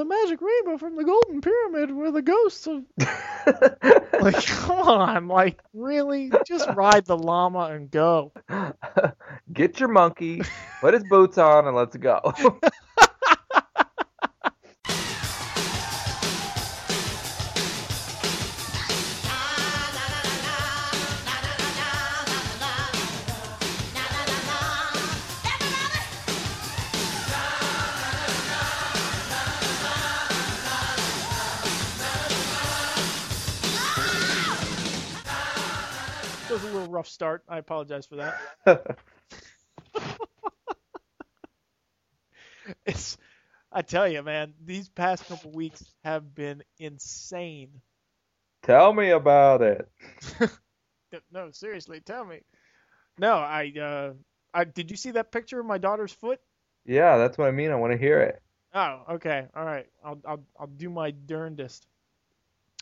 the magic rainbow from the golden pyramid where the ghosts of like come on like really just ride the llama and go Get your monkey, put his boots on, and let's go. little rough start i apologize for that it's i tell you man these past couple weeks have been insane Tell me about it. no seriously tell me no i uh i did you see that picture of my daughter's foot Yeah, that's what I mean. I want to hear it. Oh, okay. All right. I'll I'll I'll do my darndest.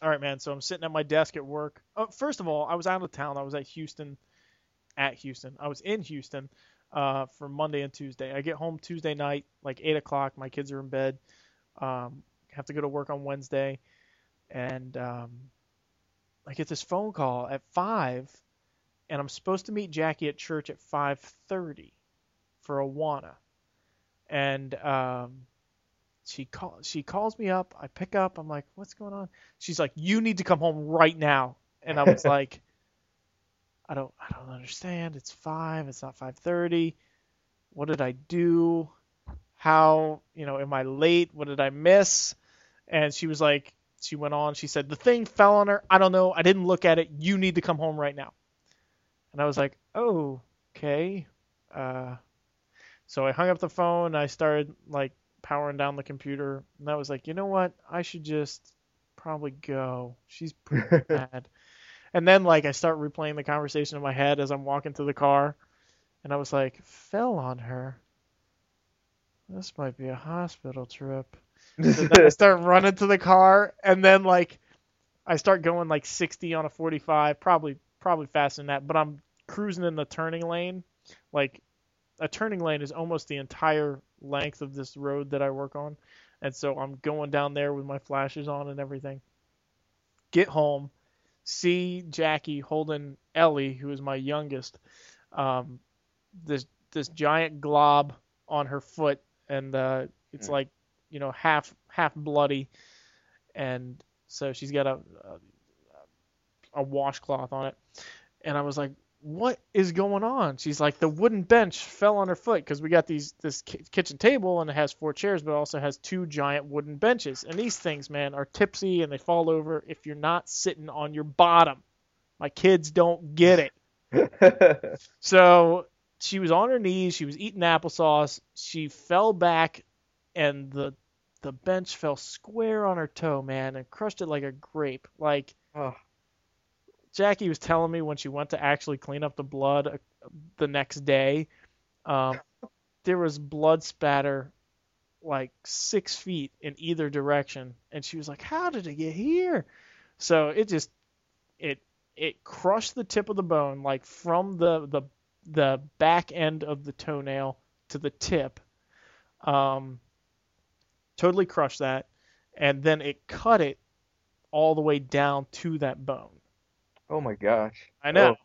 All right, man. So I'm sitting at my desk at work. Oh, first of all, I was out of town. I was at Houston, at Houston. I was in Houston uh, for Monday and Tuesday. I get home Tuesday night, like eight o'clock. My kids are in bed. Um, have to go to work on Wednesday, and um, I get this phone call at five, and I'm supposed to meet Jackie at church at five thirty for Awana, and um, she call she calls me up. I pick up. I'm like, what's going on? She's like, you need to come home right now. And I was like, I don't I don't understand. It's five. It's not five thirty. What did I do? How you know? Am I late? What did I miss? And she was like, she went on. She said the thing fell on her. I don't know. I didn't look at it. You need to come home right now. And I was like, oh, okay. Uh, so I hung up the phone. I started like powering down the computer, and I was like, you know what? I should just probably go. She's pretty bad. And then like I start replaying the conversation in my head as I'm walking to the car, and I was like, fell on her. This might be a hospital trip. I start running to the car, and then like I start going like 60 on a 45, probably probably faster than that, but I'm cruising in the turning lane. Like a turning lane is almost the entire length of this road that I work on, and so I'm going down there with my flashes on and everything. Get home, see Jackie holding Ellie, who is my youngest, um, this this giant glob on her foot, and uh, it's Mm. like you know half half bloody, and so she's got a, a a washcloth on it, and I was like, "What is going on?" She's like, "The wooden bench fell on her foot because we got these this ki- kitchen table and it has four chairs, but it also has two giant wooden benches, and these things, man, are tipsy and they fall over if you're not sitting on your bottom. My kids don't get it." So she was on her knees. She was eating applesauce. She fell back, and the the bench fell square on her toe, man, and crushed it like a grape. Like oh, Jackie was telling me when she went to actually clean up the blood uh, the next day, um, there was blood spatter like six feet in either direction, and she was like, "How did it get here?" So it just it it crushed the tip of the bone like from the the the back end of the toenail to the tip. Um, totally crushed that, and then it cut it all the way down to that bone. Oh my gosh. I know. Oh.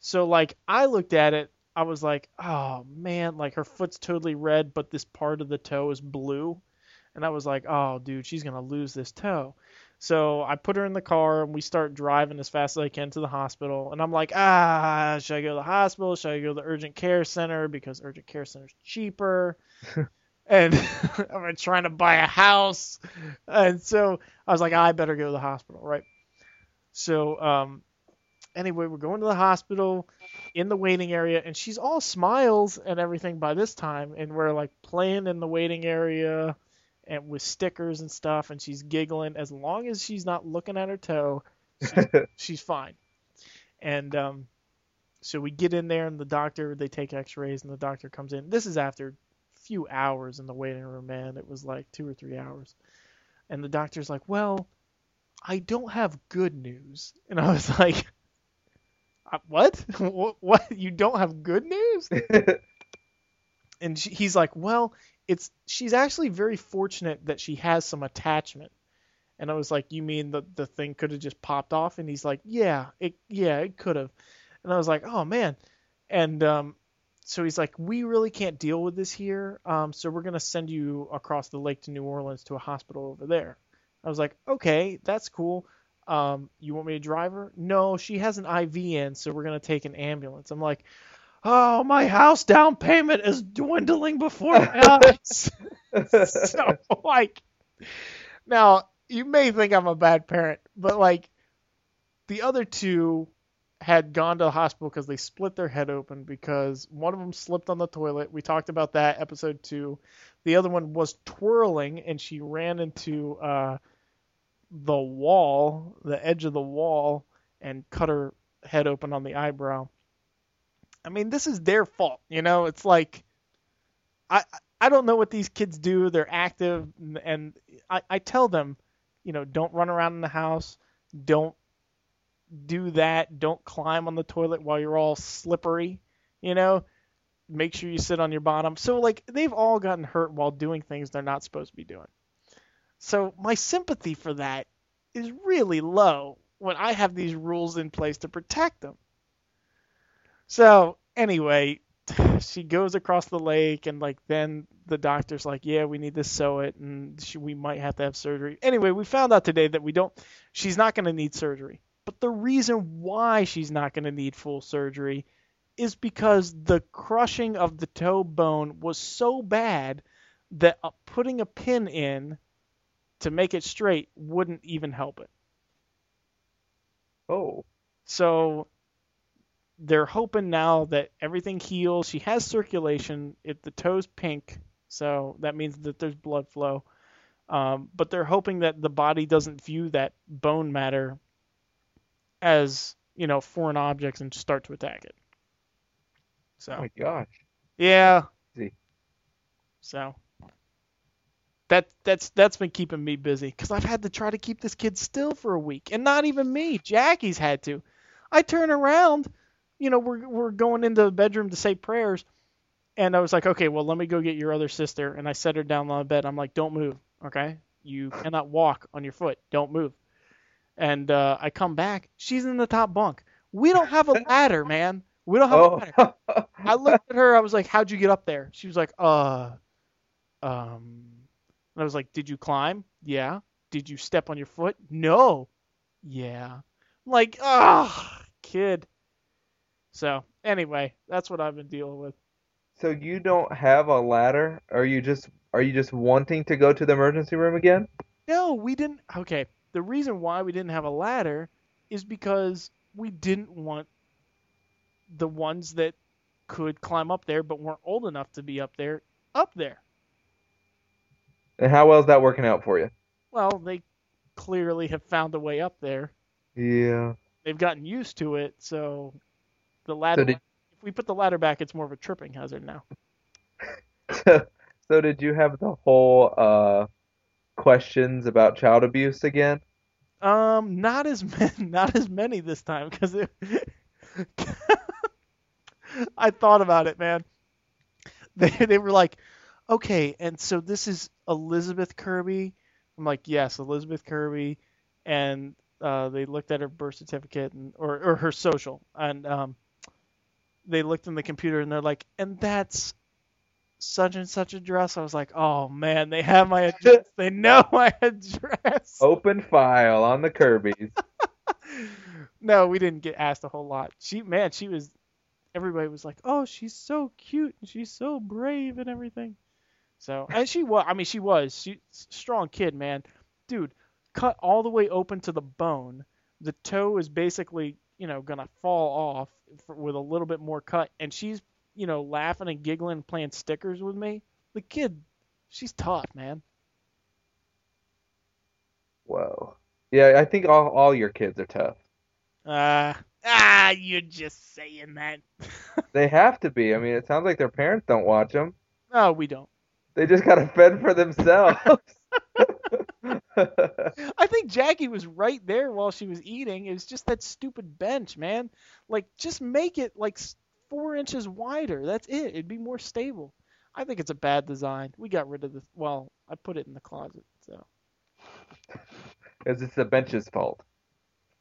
So like I looked at it, I was like, oh man, like her foot's totally red, but this part of the toe is blue. And I was like, oh dude, she's gonna lose this toe. So I put her in the car and we start driving as fast as I can to the hospital. And I'm like, ah, should I go to the hospital? Should I go to the urgent care center because urgent care center's cheaper? and I'm trying to buy a house. And so I was like, I better go to the hospital, right? So um, anyway, we're going to the hospital in the waiting area, and she's all smiles and everything by this time, and we're like playing in the waiting area and with stickers and stuff, and she's giggling. As long as she's not looking at her toe, she's, she's fine. And um, so we get in there, and the doctor they take X-rays, and the doctor comes in. This is after a few hours in the waiting room, man. It was like two or three hours, and the doctor's like, "Well, I don't have good news," and I was like. What? what? What? You don't have good news? And she, he's like, well, it's she's actually very fortunate that she has some attachment. And I was like, you mean the the thing could have just popped off? And he's like, yeah, it yeah it could have. And I was like, oh man. And um, so he's like, we really can't deal with this here. Um, so we're gonna send you across the lake to New Orleans to a hospital over there. I was like, okay, that's cool. Um, you want me to drive her? No, she has an IV in, so we're gonna take an ambulance. I'm like, oh, my house down payment is dwindling before my eyes. so like, now you may think I'm a bad parent, but like, the other two had gone to the hospital because they split their head open because one of them slipped on the toilet. We talked about that episode two. The other one was twirling and she ran into uh, the wall, the edge of the wall, and cut her head open on the eyebrow. I mean, this is their fault, you know. It's like I I don't know what these kids do. They're active, and I I tell them, you know, don't run around in the house, don't do that, don't climb on the toilet while you're all slippery, you know. Make sure you sit on your bottom. So like they've all gotten hurt while doing things they're not supposed to be doing. So my sympathy for that is really low when I have these rules in place to protect them. So anyway, she goes across the lake and like then the doctor's like, yeah, we need to sew it and she, we might have to have surgery. Anyway, we found out today that we don't. She's not going to need surgery. But the reason why she's not going to need full surgery is because the crushing of the toe bone was so bad that uh, putting a pin in to make it straight wouldn't even help it. Oh. So they're hoping now that everything heals. She has circulation. If the toe's pink, so that means that there's blood flow. Um, but they're hoping that the body doesn't view that bone matter as you know foreign objects and start to attack it. So. Oh my gosh. Yeah. See. So that that's that's been keeping me busy because I've had to try to keep this kid still for a week, and not even me. Jackie's had to. I turn around, you know, we're we're going into the bedroom to say prayers, and I was like, okay, well, let me go get your other sister, and I set her down on the bed. I'm like, don't move, okay? You cannot walk on your foot. Don't move. And uh, I come back, she's in the top bunk. We don't have a ladder, man. We don't have Oh. a ladder. I looked at her. I was like, "How'd you get up there?" She was like, "Uh, um." And I was like, "Did you climb?" "Yeah." "Did you step on your foot?" "No." "Yeah." Like, ah, kid. So anyway, that's what I've been dealing with. so you don't have a ladder? Are you just are you just wanting to go to the emergency room again? No, we didn't. Okay, the reason why we didn't have a ladder is because we didn't want the ones that could climb up there but weren't old enough to be up there up there. And how well is that working out for you? Well, they clearly have found a way up there. Yeah. They've gotten used to it, so the ladder. did- if we put the ladder back, it's more of a tripping hazard now. so did you have the whole uh questions about child abuse again? Um, not as many, not as many this time because I thought about it, man. They they were like, okay, and so this is Elizabeth Kirby. I'm like, yes, Elizabeth Kirby, and uh, they looked at her birth certificate and or or her social, and um, they looked in the computer and they're like, and that's such and such address. I was like, oh man, they have my address. they know my address. Open file on the Kirby's. no, we didn't get asked a whole lot. She, man, she was. Everybody was like, "Oh, she's so cute and she's so brave and everything." So, and she was. I mean, she was. She strong kid, man. Dude, cut all the way open to the bone. The toe is basically, you know, gonna fall off for, with a little bit more cut, and she's, you know, laughing and giggling, playing stickers with me. The kid, she's tough, man. Whoa. Yeah, I think all all your kids are tough. Uh, ah, you're just saying that. They have to be. I mean, it sounds like their parents don't watch them. no, we don't. They just gotta fend for themselves. I think Jackie was right there while she was eating. It was just that stupid bench, man. Like, just make it like four inches wider. That's it. It'd be more stable. I think it's a bad design. We got rid of the. Well, I put it in the closet. So Because it's the bench's fault.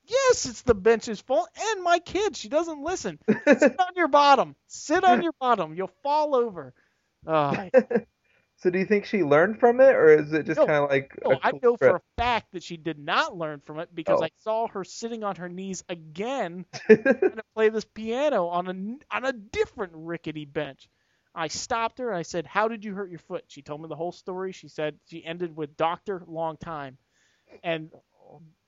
yes, it's the bench's fault and my kid. She doesn't listen. Sit on your bottom. Sit on your bottom. You'll fall over. Oh, So do you think she learned from it, or is it just No, kind of like no, I know for a fact that she did not learn from it because Oh. I saw her sitting on her knees again trying to play this piano on a on a different rickety bench. I stopped her and I said, "How did you hurt your foot?" She told me the whole story. She said she ended with doctor long time, and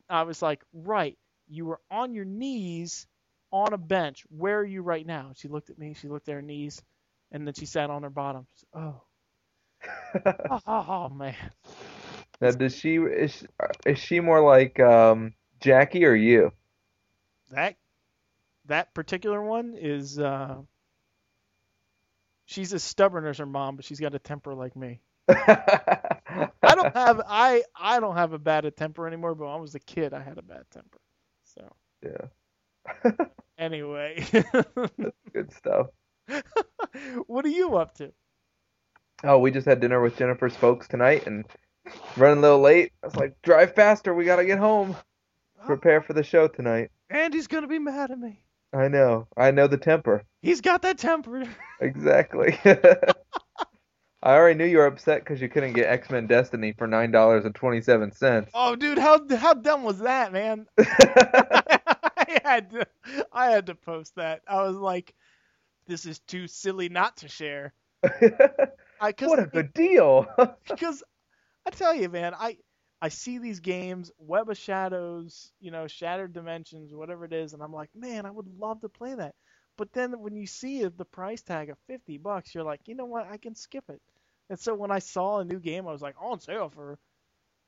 I was like, "Right, you were on your knees on a bench. Where are you right now?" She looked at me. She looked at her knees, and then she sat on her bottom. She said, oh. Oh, oh, man. Now, does she is she- is she more like um Jackie or you? That that particular one is uh, she's as stubborn as her mom, but she's got a temper like me. I don't have I I don't have a bad temper anymore, but when I was a kid I had a bad temper. So Yeah. anyway, Good stuff. what are you up to? Oh, we just had dinner with Jennifer's folks tonight and running a little late. I was like, drive faster, we gotta get home. Prepare for the show tonight. Andy's gonna be mad at me. I know. I know the temper. He's got that temper. Exactly. I already knew you were upset because you couldn't get X-Men Destiny for nine dollars and twenty-seven cents. Oh, dude, how how dumb was that, man? I had to I had to post that. I was like, this is too silly not to share. I what a good deal. because I tell you, man, I I see these games, Web of Shadows, you know, Shattered Dimensions, whatever it is, and I'm like, man, I would love to play that. But then when you see the price tag of 50 bucks, you're like, you know what? I can skip it. And so when I saw a new game, I was like, on sale for.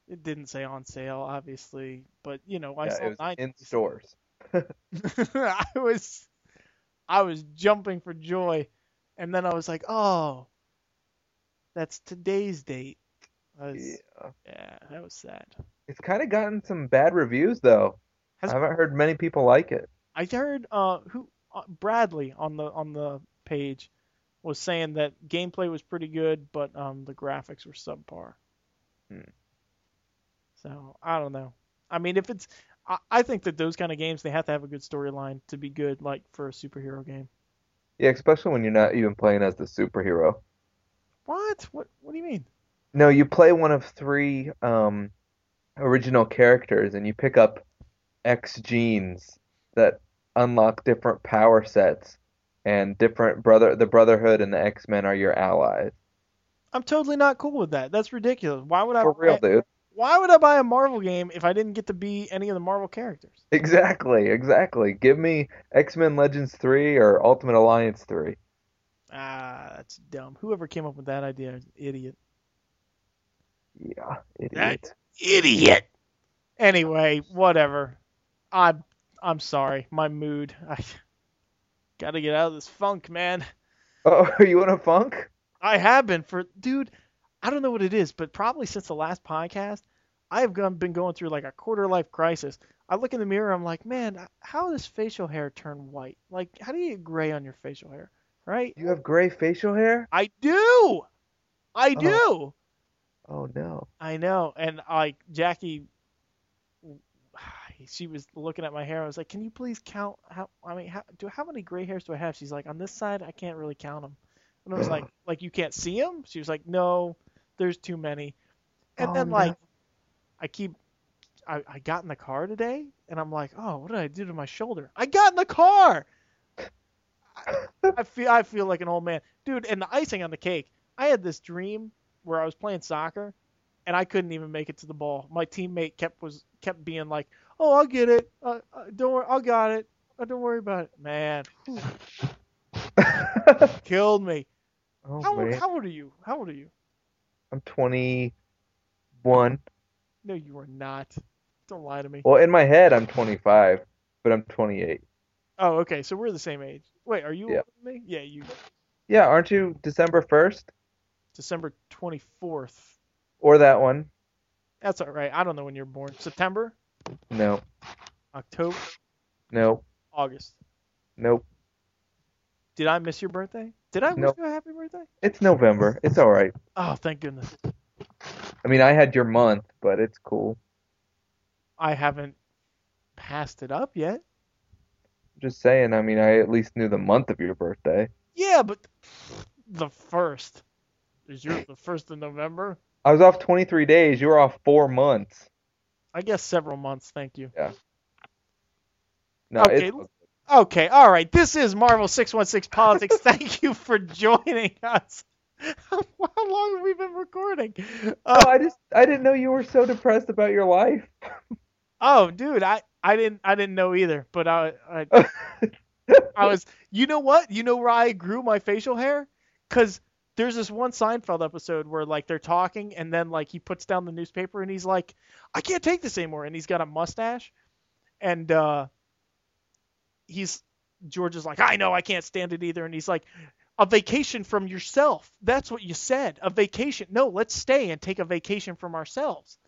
It didn't say on sale, obviously, but you know, I yeah, saw it nine. in stores. I was, I was jumping for joy, and then I was like, oh, that's today's date. I was, Yeah. yeah, that was sad. It's kind of gotten some bad reviews though. Has- I haven't heard many people like it. I heard uh who uh, Bradley on the on the page was saying that gameplay was pretty good, but um the graphics were subpar. Hmm. So I don't know. I mean, if it's, I, I think that those kind of games they have to have a good storyline to be good, like for a superhero game. Yeah, especially when you're not even playing as the superhero. What? What? What do you mean? No, you play one of three um, original characters, and you pick up X genes that unlock different power sets, and different brother. The Brotherhood and the X-Men are your allies. I'm totally not cool with that. That's ridiculous. Why would I? For real, buy, dude. Why would I buy a Marvel game if I didn't get to be any of the Marvel characters? Exactly, exactly. Give me X-Men Legends 3 or Ultimate Alliance 3. Ah, that's dumb. Whoever came up with that idea is an idiot. Yeah, That- idiot. Idiot. Anyway, whatever. I'm I'm sorry. My mood. I got to get out of this funk, man. Oh, are you in a funk? I have been for dude. I don't know what it is, but probably since the last podcast, I have gone, been going through like a quarter life crisis. I look in the mirror, I'm like, man, how does facial hair turn white? Like, how do you get gray on your facial hair? Right? You have gray facial hair? I do. I oh. do. Oh no. I know. And like Jackie, she was looking at my hair. I was like, "Can you please count how? I mean, how do how many gray hairs do I have?" She's like, "On this side, I can't really count them." And I was like, "Like you can't see them?" She was like, "No, there's too many." And Oh, then no. like, I keep. I, I got in the car today, and I'm like, "Oh, what did I do to my shoulder?" I got in the car. I feel I feel like an old man, dude. And the icing on the cake, I had this dream where I was playing soccer, and I couldn't even make it to the ball. My teammate kept was kept being like, "Oh, I'll get it. Uh, uh, don't worry, I got it. Uh, don't worry about it." Man, killed me. oh How, man. how old are you? How old are you? I'm 21. No, you are not. Don't lie to me. Well, in my head, I'm 25, but I'm 28. Oh, okay. So we're the same age. Wait, are you Yeah. me? Yeah, you. Yeah, aren't you December 1st? December 24th. Or that one? That's all right. I don't know when you're born. September, No. October, No. August. Nope. Did I miss your birthday? Did I wish Nope. you a happy birthday? It's November. It's all right. Oh, thank goodness. I mean, I had your month, but it's cool. I haven't passed it up yet. Just saying. I mean, I at least knew the month of your birthday. Yeah, but the first is your the first of November. I was off 23 days. You were off four months. I guess several months. Thank you. Yeah. No, Okay, it's Okay, all right. This is Marvel 616 Politics. Thank you for joining us. How, how long have we been recording? Uh, Oh, I just I didn't know you were so depressed about your life. oh, dude, I, I didn't I didn't know either, but I, I I was you know what? You know where I grew my facial hair? Cuz there's this one Seinfeld episode where like they're talking and then like he puts down the newspaper and he's like, "I can't take this anymore." And he's got a mustache. And uh he's George is like, "I know, I can't stand it either." And he's like, "A vacation from yourself. That's what you said. A vacation. No, let's stay and take a vacation from ourselves."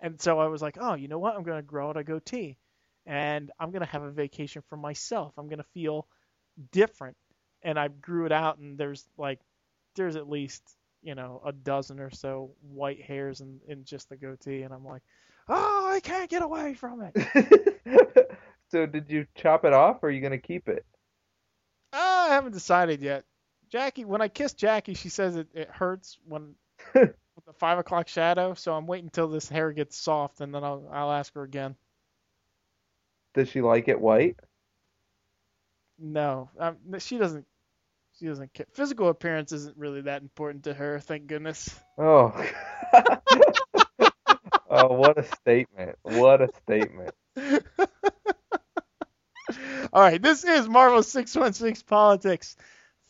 And so I was like, "Oh, you know what? I'm going to grow out a goatee." And I'm going to have a vacation for myself. I'm going to feel different and I grew it out and there's like there's at least you know a dozen or so white hairs in, in just the goatee and I'm like oh I can't get away from it so did you chop it off or are you gonna keep it? oh, I haven't decided yet Jackie when I kiss Jackie she says it, it hurts when with the five o'clock shadow so I'm waiting until this hair gets soft and then I'll I'll ask her again Does she like it white? no um, she doesn't she doesn't care physical appearance isn't really that important to her thank goodness Oh. oh, what a statement. What a statement. All right, this is Marvel 616 Politics.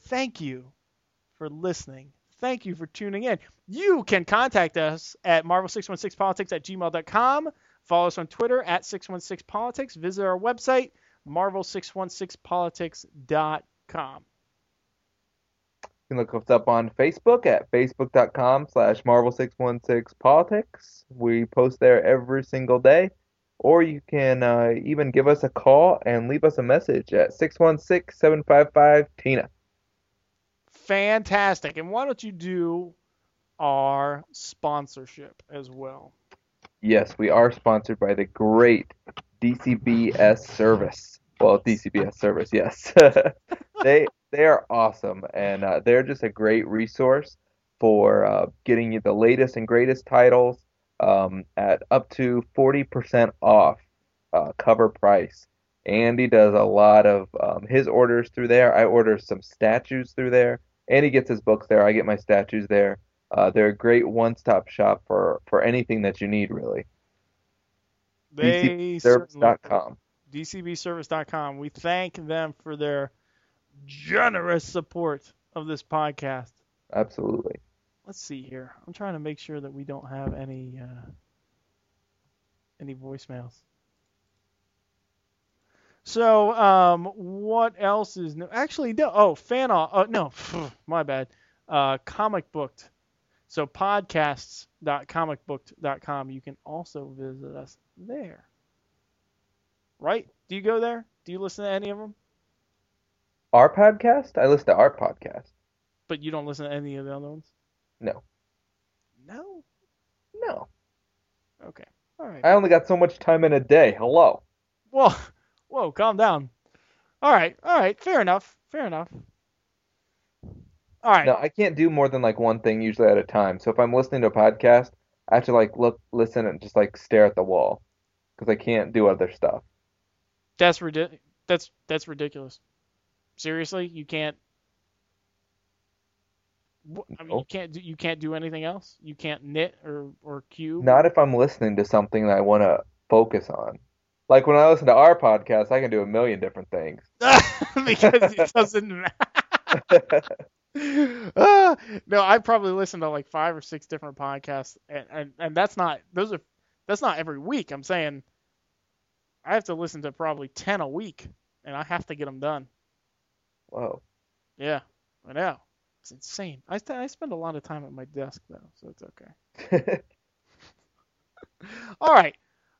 Thank you for listening. Thank you for tuning in. You can contact us at marvel616politics at gmail.com. Follow us on Twitter at 616politics. Visit our website, marvel616politics.com. You can look us up on Facebook at facebook.com slash marvel616politics. We post there every single day. Or you can uh, even give us a call and leave us a message at 616-755-TINA. Fantastic. And why don't you do our sponsorship as well? Yes, we are sponsored by the great DCBS service. Well, DCBS service, yes. they they are awesome, and uh, they're just a great resource for uh, getting you the latest and greatest titles um, at up to 40% off uh, cover price. Andy does a lot of um, his orders through there. I order some statues through there. Andy gets his books there. I get my statues there. Uh, they're a great one-stop shop for, for anything that you need, really. They DCBservice.com. DCBService.com. We thank them for their generous support of this podcast. Absolutely. Let's see here. I'm trying to make sure that we don't have any uh, any voicemails. So, um, what else is new? Actually, no. Oh, fan off. Oh, no. My bad. Uh, comic booked. So, podcasts.comicbooked.com. You can also visit us there. Right? Do you go there? Do you listen to any of them? Our podcast? I listen to our podcast. But you don't listen to any of the other ones? No. No. No. Okay. All right. I only got so much time in a day. Hello. Whoa, whoa, calm down. All right, all right, fair enough, fair enough. All right, No, I can't do more than like one thing usually at a time. So if I'm listening to a podcast, I have to like look, listen, and just like stare at the wall because I can't do other stuff. that's ridiculous. That's that's ridiculous. Seriously, you can't. I mean, you can't do you can't do anything else. You can't knit or or cube. Not if I'm listening to something that I want to focus on. Like when I listen to our podcast, I can do a million different things. because it doesn't matter. Ah, no, I probably listen to like five or six different podcasts, and, and and that's not those are that's not every week. I'm saying I have to listen to probably ten a week, and I have to get them done. Whoa. Yeah, I know. It's insane. I st- I spend a lot of time at my desk though, so it's okay. All right.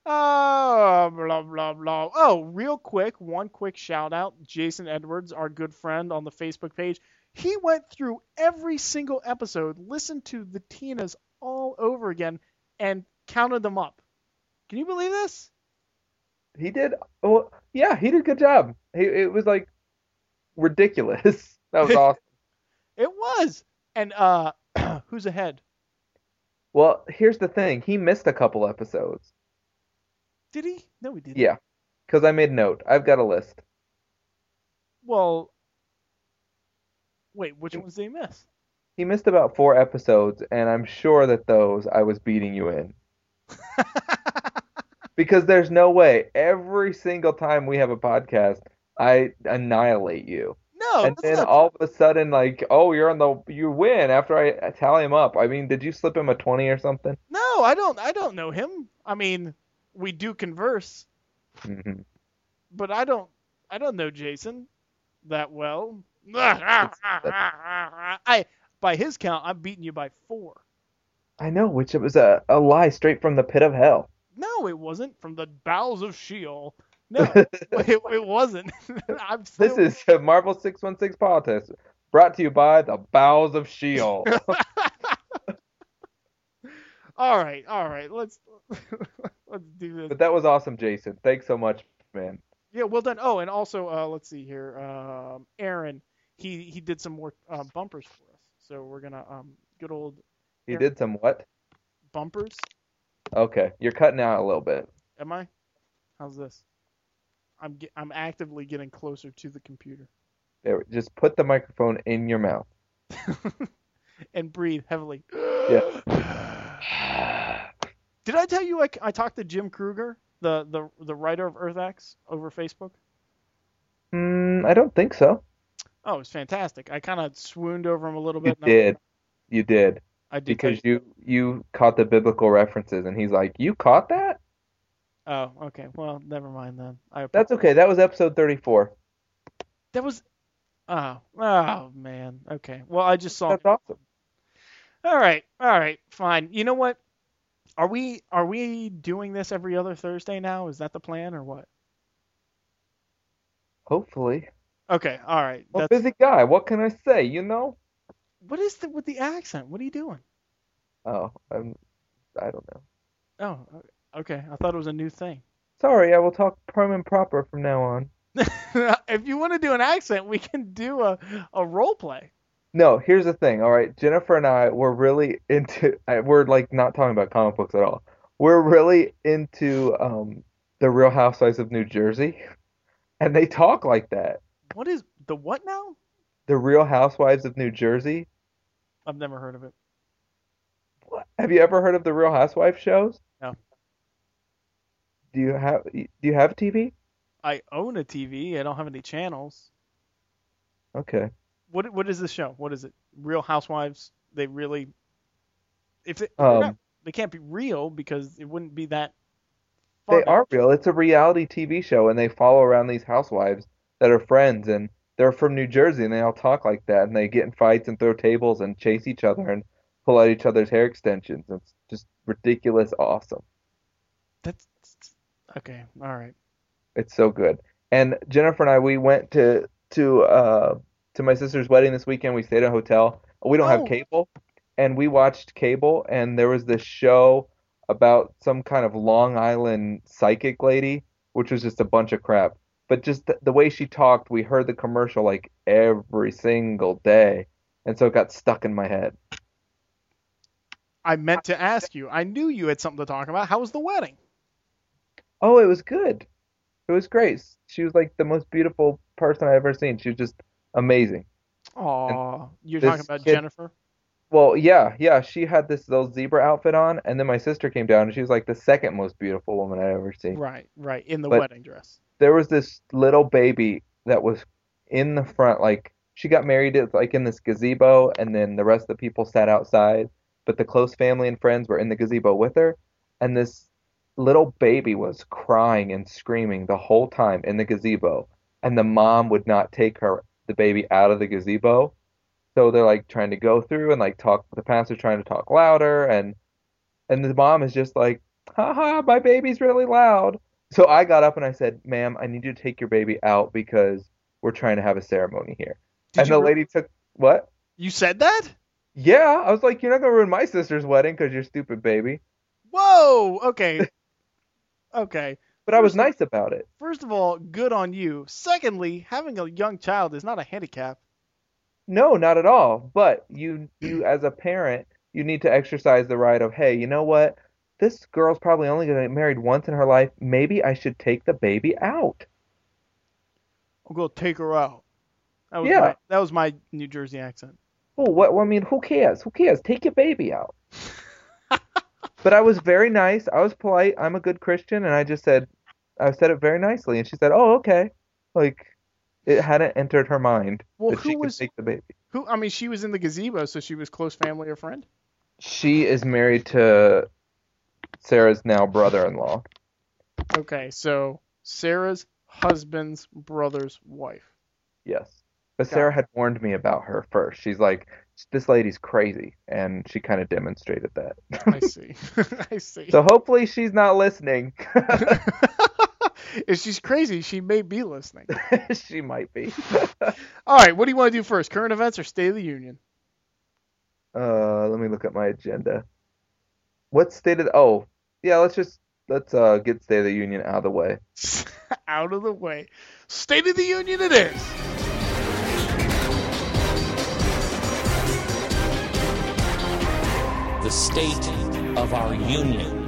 Uh, blah blah blah. Oh, real quick, one quick shout out. Jason Edwards, our good friend on the Facebook page. He went through every single episode, listened to the Tinas all over again, and counted them up. Can you believe this? He did. Well, yeah, he did a good job. He, it was like ridiculous. That was awesome. It was. And uh, who's ahead? Well, here's the thing. He missed a couple episodes. Did he? No, he didn't. Yeah, because I made note. I've got a list. Well, wait, which ones did he miss? He missed about four episodes, and I'm sure that those I was beating you in. Because there's no way every single time we have a podcast, I annihilate you. no, and then not all of a sudden, like, oh, you're on the, you win after I tally him up. I mean, did you slip him a 20 or something? No, I don't. I don't know him. I mean, we do converse, hmm but I don't. I don't know Jason that well. I, by his count, I'm beating you by four. I know, which it was a, a lie straight from the pit of hell. No, it wasn't from the bowels of Sheol. No, it, it wasn't. I'm This is a Marvel 616 politics brought to you by the bowels of Sheol. all right, all right. Let's let's do this. but that was awesome, Jason. Thanks so much, man. Yeah, well done. Oh, and also, uh, let's see here. Um, Aaron, he he did some more uh, bumpers for us. So we're gonna um, good old He did some what? bumpers. Okay, you're cutting out a little bit. Am I? How's this? I'm ge- I'm actively getting closer to the computer There, just put the microphone in your mouth. and breathe heavily. Yeah. Did I tell you I, I talked to Jim Krueger, the the the writer of Earth X, over Facebook? Mm, I don't think so. Oh, it was fantastic. I kind of swooned over him a little You bit. I- did. You did. I did. Because you you caught the biblical references, and he's like, "You caught that? Oh, okay. Well, never mind then. I That's okay. That was episode 34. That was. Oh, oh man. Okay. Well, I just saw. That's awesome. All right. All right. Fine. You know what? Are we are we doing this every other Thursday now? Is that the plan or what? Hopefully. Okay. All right. Well, That's, busy guy. What can I say? You know? what is the with the accent? What are you doing? Oh, I'm. I don't know. Oh, okay. I thought it was a new thing. Sorry, I will talk prim and proper from now on. if you want to do an accent, we can do a a role play. No, here's the thing. All right, Jennifer and I we're really into. We're like not talking about comic books at all. We're really into um the Real Housewives of New Jersey, and they talk like that. What is the what now? The Real Housewives of New Jersey. I've never heard of it. What? Have you ever heard of the Real Housewives shows? No. Do you have Do you have a TV? I own a TV. I don't have any channels. Okay. What what is this show? What is it? Real Housewives? They really if they, Um, not- they can't be real because it wouldn't be that. They are real. It's a reality TV show, and they follow around these housewives that are friends, and they're from New Jersey, and they all talk like that, and they get in fights and throw tables and chase each other and pull out each other's hair extensions. It's just ridiculous, awesome. That's okay. All right. It's so good. And Jennifer and I, we went to to uh to my sister's wedding this weekend. We stayed at a hotel. We don't Oh. have cable, and we watched cable, and there was this show about some kind of Long Island psychic lady, which was just a bunch of crap. But just the, the way she talked, we heard the commercial like every single day, and so it got stuck in my head. I meant to ask you. I knew you had something to talk about. How was the wedding? Oh, it was good. It was great. She was like the most beautiful person I've ever seen. She was just amazing. Aw, you're talking about kid- Jennifer. Well, yeah, yeah. She had this little zebra outfit on, and then my sister came down, and she was like the second most beautiful woman I'd ever seen. Right, right, in the But- wedding dress. There was this little baby that was in the front, like she got married like in this gazebo, and then the rest of the people sat outside, but the close family and friends were in the gazebo with her, and this little baby was crying and screaming the whole time in the gazebo, and the mom would not take her the baby out of the gazebo. So they're like trying to go through and like talk. The pastor's trying to talk louder, and and the mom is just like, "Haha, my baby's really loud." So I got up and I said, "Ma'am, I need you to take your baby out because we're trying to have a ceremony here." Did and the re- lady took What? You said that? Yeah, I was like, you're not gonna ruin my sister's wedding because you're stupid, baby. Whoa. Okay. okay. But I was nice about it. First of all, good on you. Secondly, having a young child is not a handicap. No, not at all. But you, you as a parent, you need to exercise the right of, hey, you know what? This girl's probably only gonna get married once in her life. Maybe I should take the baby out. I'm gonna take her out. That was Yeah. my that was my New Jersey accent. Oh, what? I mean, who cares? Who cares? Take your baby out. but I was very nice. I was polite. I'm a good Christian, and I just said, I said it very nicely, and she said, "Oh, okay." Like it hadn't entered her mind Well, that she could was take the baby. who? I mean, she was in the gazebo, so she was close family or friend. She is married to Sarah's now brother-in-law. Okay, so Sarah's husband's brother's wife. Yes. But Got Sarah it. had warned me about her first. She's like, this lady's crazy, and she kind of demonstrated that. I see. I see. So hopefully she's not listening. if she's crazy, she may be listening. she might be. All right, what do you want to do first? Current events or State of the Union? Uh, let me look at my agenda. What state of the, oh, yeah, let's just let's uh get State of the Union out of the way. Out of the way. State of the Union it is. the state of our union.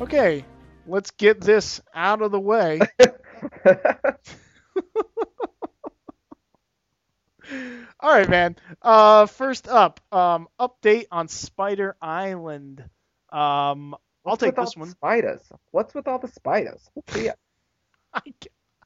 Okay, let's get this out of the way. All right, man. Uh, first up, um, update on Spider Island. Um, I'll What's take this one. Spiders. What's with all the spiders? I,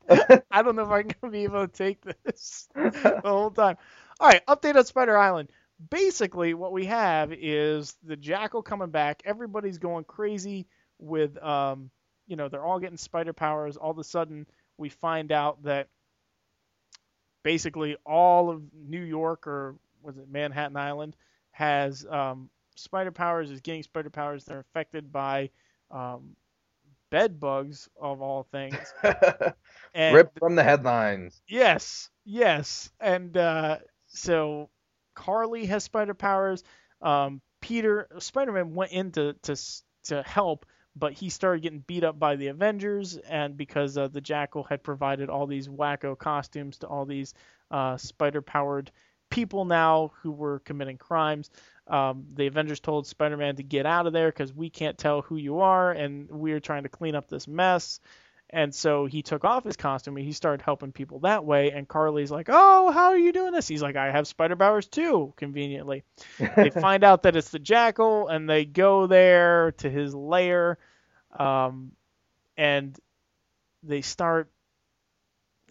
I don't know if I'm gonna be able to take this the whole time. All right, update on Spider Island. Basically, what we have is the Jackal coming back. Everybody's going crazy with, um, you know, they're all getting spider powers. All of a sudden, we find out that basically all of New York or was it Manhattan Island has um, spider powers. Is getting spider powers. They're infected by um, bed bugs of all things. And Rip from the headlines. Yes, yes, and uh, so Carlie has spider powers. Um, Peter Spider-Man went in to, to to help, but he started getting beat up by the Avengers, and because uh, the Jackal had provided all these wacko costumes to all these uh, spider-powered people now who were committing crimes. Um, the Avengers told Spider-Man to get out of there because we can't tell who you are, and we're trying to clean up this mess. And so he took off his costume and he started helping people that way. And Carlie's like, "Oh, how are you doing this?" He's like, "I have spider powers too." Conveniently, they find out that it's the Jackal, and they go there to his lair, um, and they start.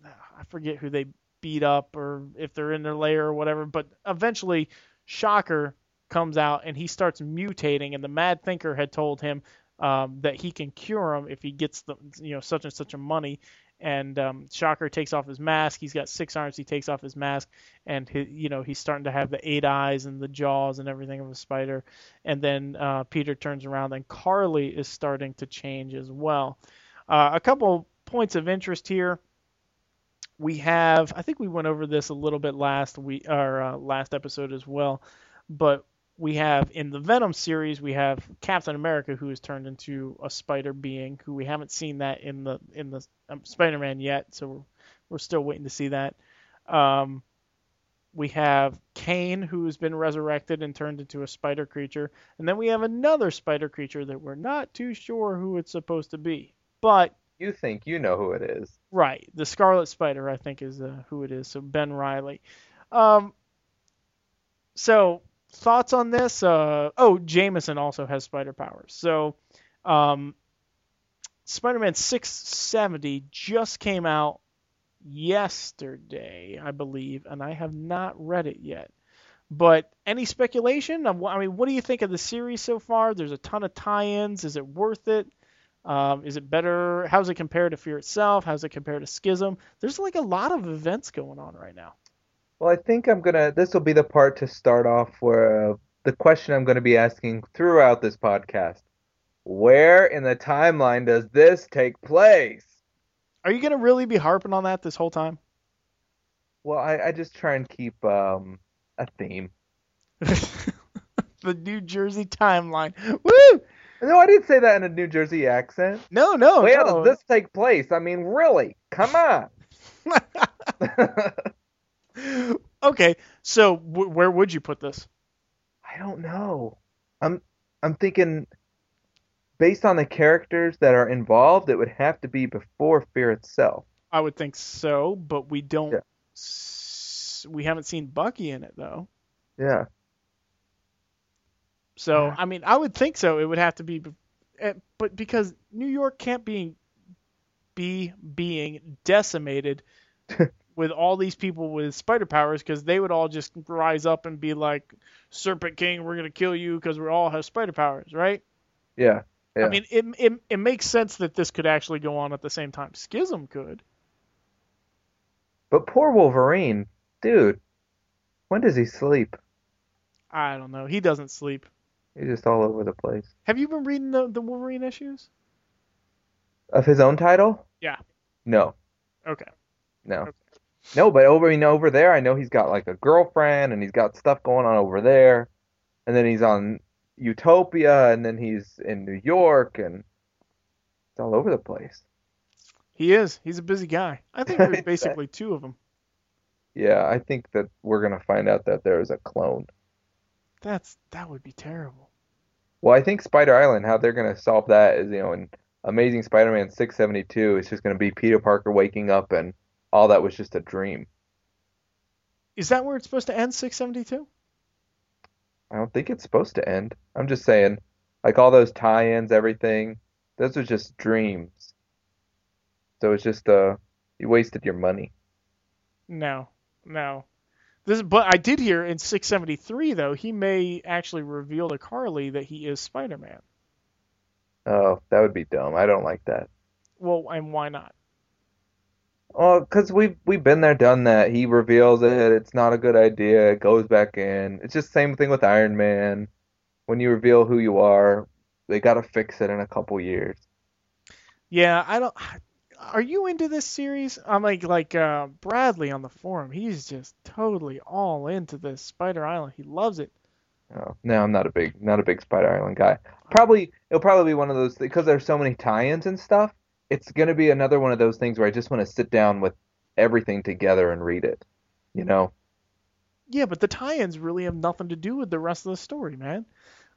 I forget who they beat up or if they're in their lair or whatever. But eventually, Shocker comes out and he starts mutating. And the Mad Thinker had told him um, that he can cure him if he gets the you know such and such a money. And um, Shocker takes off his mask. He's got six arms. He takes off his mask, and he, you know he's starting to have the eight eyes and the jaws and everything of a spider. And then uh, Peter turns around, and Carlie is starting to change as well. Uh, a couple points of interest here. We have, I think we went over this a little bit last week or uh, last episode as well, but we have in the Venom series we have Captain America who is turned into a spider being who we haven't seen that in the in the um, Spider-Man yet, so we're we're still waiting to see that. Um, we have Kaine who has been resurrected and turned into a spider creature, and then we have another spider creature that we're not too sure who it's supposed to be, but You think you know who it is. Right, the Scarlet Spider, I think, is uh, who it is. So Ben Reilly. Um, so thoughts on this? Uh, oh, Jameson also has spider powers. So, um, Spider-Man 670 just came out yesterday, I believe, and I have not read it yet. But any speculation? I mean, what do you think of the series so far? There's a ton of tie-ins. Is it worth it? Um, is it better? How's it compare to Fear itself? How's it compare to Schism? There's like a lot of events going on right now. Well, I think I'm gonna. This will be the part to start off where uh, the question I'm gonna be asking throughout this podcast: Where in the timeline does this take place? Are you gonna really be harping on that this whole time? Well, I, I just try and keep um a theme. the New Jersey timeline. Woo! No, I didn't say that in a New Jersey accent. No, no, Where no. does this take place? I mean, really? Come on. okay, so w- where would you put this? I don't know. I'm I'm thinking based on the characters that are involved, it would have to be before Fear itself. I would think so, but we don't. Yeah. s- we haven't seen Bucky in it though. Yeah. So Yeah. I mean, I would think so. It would have to be, eh, but because New York can't be be being decimated with all these people with spider powers, because they would all just rise up and be like, "Serpent King, we're gonna kill you because we all have spider powers," right? Yeah. Yeah. I mean, it, it it makes sense that this could actually go on at the same time. Schism could. But poor Wolverine, dude. When does he sleep? I don't know. He doesn't sleep. He's just all over the place. Have you been reading the the Wolverine issues? Of his own title? Yeah. No. Okay. No. Okay. No, but over I mean, over there, I know he's got like a girlfriend and he's got stuff going on over there, and then he's on Utopia, and then he's in New York, and it's all over the place. He is. He's a busy guy. I think there's basically two of them. Yeah, I think that we're gonna find out that there is a clone. That's that would be terrible. Well, I think Spider Island, how they're gonna solve that is, you know, in Amazing Spider-Man 672, it's just gonna be Peter Parker waking up and all that was just a dream. Is that where it's supposed to end? 672? I don't think it's supposed to end. I'm just saying, like all those tie-ins, everything, those are just dreams. So it's just uh, you wasted your money. No, no. This, but I did hear in 673 though he may actually reveal to Carlie that he is Spider-Man. Oh, that would be dumb. I don't like that. Well, and why not? Well, because we've we've been there, done that. He reveals it. It's not a good idea. It goes back in. It's just the same thing with Iron Man. When you reveal who you are, they gotta fix it in a couple years. Yeah, I don't. Are you into this series? I'm like like uh, Bradley on the forum. He's just totally all into this Spider Island. He loves it. Oh, no, I'm not a big not a big Spider Island guy. Probably it'll probably be one of those because there's so many tie-ins and stuff. It's gonna be another one of those things where I just want to sit down with everything together and read it. You know? Yeah, but the tie-ins really have nothing to do with the rest of the story, man.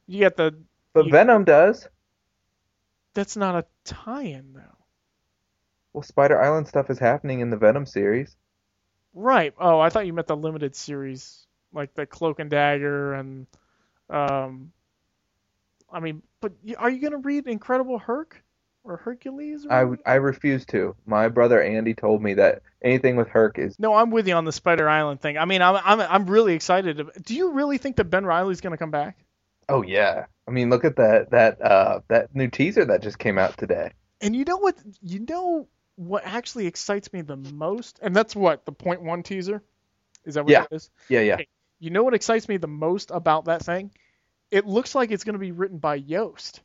You got the. But You- Venom does. That's not a tie-in though. Well, Spider Island stuff is happening in the Venom series. Right. Oh, I thought you meant the limited series, like the Cloak and Dagger and, um, I mean, but are you gonna read Incredible Herc or Hercules? Or I I refuse to. My brother Andy told me that anything with Herc is No, I'm with you on the Spider Island thing. I mean, I'm I'm I'm really excited. Do you really think that Ben Reilly's gonna come back? Oh yeah. I mean, look at that that uh that new teaser that just came out today. And you know what? You know what actually excites me the most? And that's what the point one teaser. Is that what Yeah. it is? Yeah, yeah. Okay. You know what excites me the most about that thing? It looks like it's gonna be written by Yost.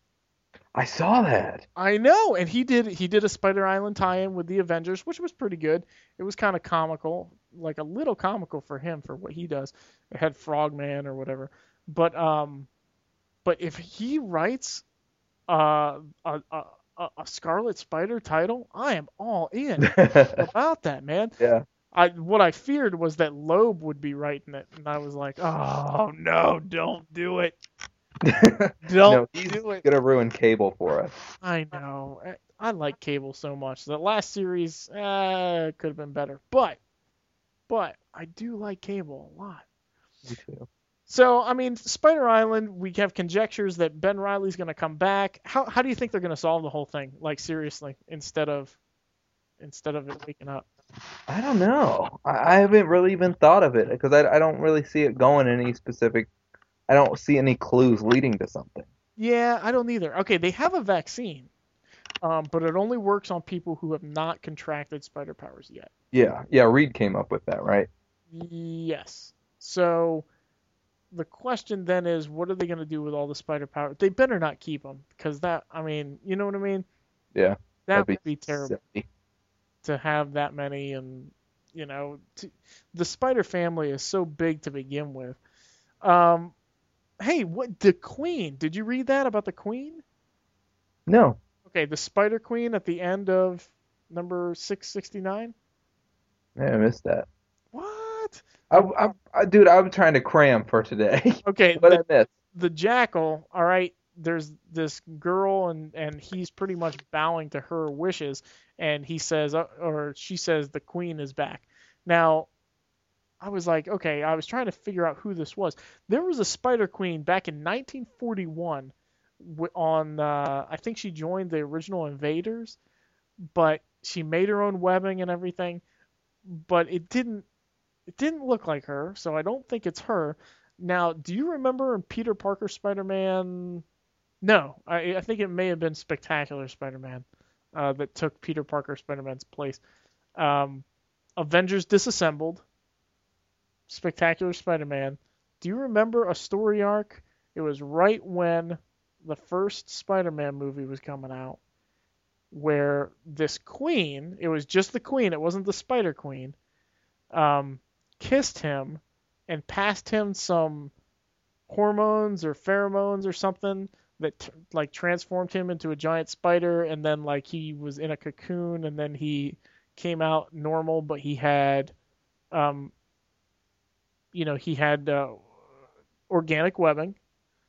I saw that. I know, and he did he did a Spider Island tie-in with the Avengers, which was pretty good. It was kind of comical, like a little comical for him for what he does. It had Frogman or whatever, but um, but if he writes uh, a a a, a Scarlet Spider title, I am all in about that, man. yeah. I what I feared was that Loeb would be writing it, and I was like, oh no, don't do it, no, don't he's do it. gonna ruin Cable for us. I know. I, like Cable so much. The last series uh, could have been better, but but I do like Cable a lot. Me too. So I mean, Spider Island, we have conjectures that Ben Reilly's going to come back. How how do you think they're going to solve the whole thing? Like seriously, instead of instead of it waking up. I don't know. I, I haven't really even thought of it because I, I don't really see it going any specific. I don't see any clues leading to something. Yeah, I don't either. Okay, they have a vaccine, um, but it only works on people who have not contracted spider powers yet. Yeah, yeah. Reed came up with that, right? Yes. So the question then is, what are they going to do with all the spider power? They better not keep them because that, I mean, you know what I mean? Yeah. That would be terrible. silly. to have that many, and you know, to, the Spider family is so big to begin with. Um, hey, what the Queen? Did you read that about the Queen? No. Okay, the Spider Queen at the end of number 669. Yeah, I missed that. What? I, I, I, dude, I'm trying to cram for today. Okay, what the, I missed? the Jackal. All right, there's this girl, and and he's pretty much bowing to her wishes, and he says, uh, or she says, the Queen is back. Now, I was like, okay, I was trying to figure out who this was. There was a Spider Queen back in 1941 on, uh, I think she joined the original Invaders, but she made her own webbing and everything, but it didn't, it didn't look like her, so I don't think it's her. Now, do you remember in Peter Parker Spider-Man? No, I, I think it may have been Spectacular Spider-Man uh, that took Peter Parker Spider-Man's place. Um, Avengers Disassembled, Spectacular Spider-Man. Do you remember a story arc? It was right when the first Spider-Man movie was coming out, where this queen, it was just the queen, it wasn't the Spider Queen, um, kissed him and passed him some hormones or pheromones or something that t- like transformed him into a giant spider and then like he was in a cocoon and then he came out normal but he had um you know he had uh, organic webbing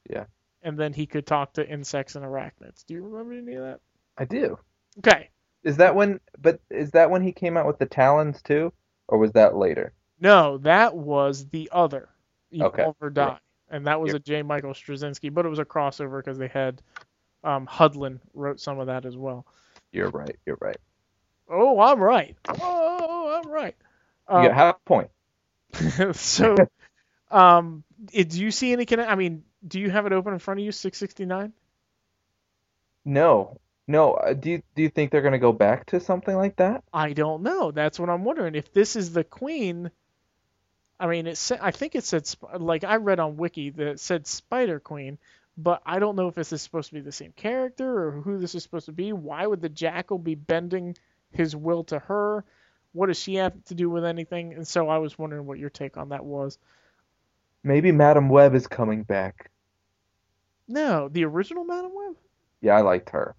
Yeah. and then he could talk to insects and arachnids do you remember any of that I do. okay Is that when? But is that when he came out with the talons too, or was that later? No, that was the other Okay. or Die, and that was Yep. a J. Michael Straczynski, but it was a crossover because they had um, Hudlin wrote some of that as well. You're right. You're right. Oh, I'm right. Oh, I'm right. You Um, get half a point. so, um, it- do you see any kind I mean, do you have it open in front of you? 669. No, no. uh, Do you do you think they're gonna go back to something like that? I don't know. That's what I'm wondering. If this is the Queen, I mean, it said, I think it said like I read on Wiki that it said Spider Queen, but I don't know if this is supposed to be the same character or who this is supposed to be. Why would the Jackal be bending his will to her? What does she have to do with anything? And so I was wondering what your take on that was. Maybe Madame Web is coming back. No, the original Madame Web. Yeah, I liked her.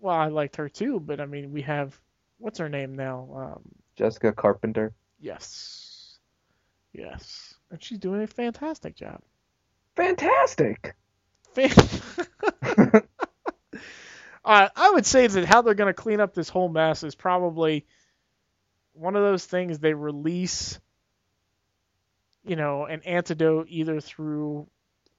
Well, I liked her too, but I mean, we have what's her name now? Um, Jessica Carpenter. yes, yes, and she's doing a fantastic job. Fantastic. Fan- uh, I would say that how they're going to clean up this whole mess is probably one of those things they release, you know, an antidote either through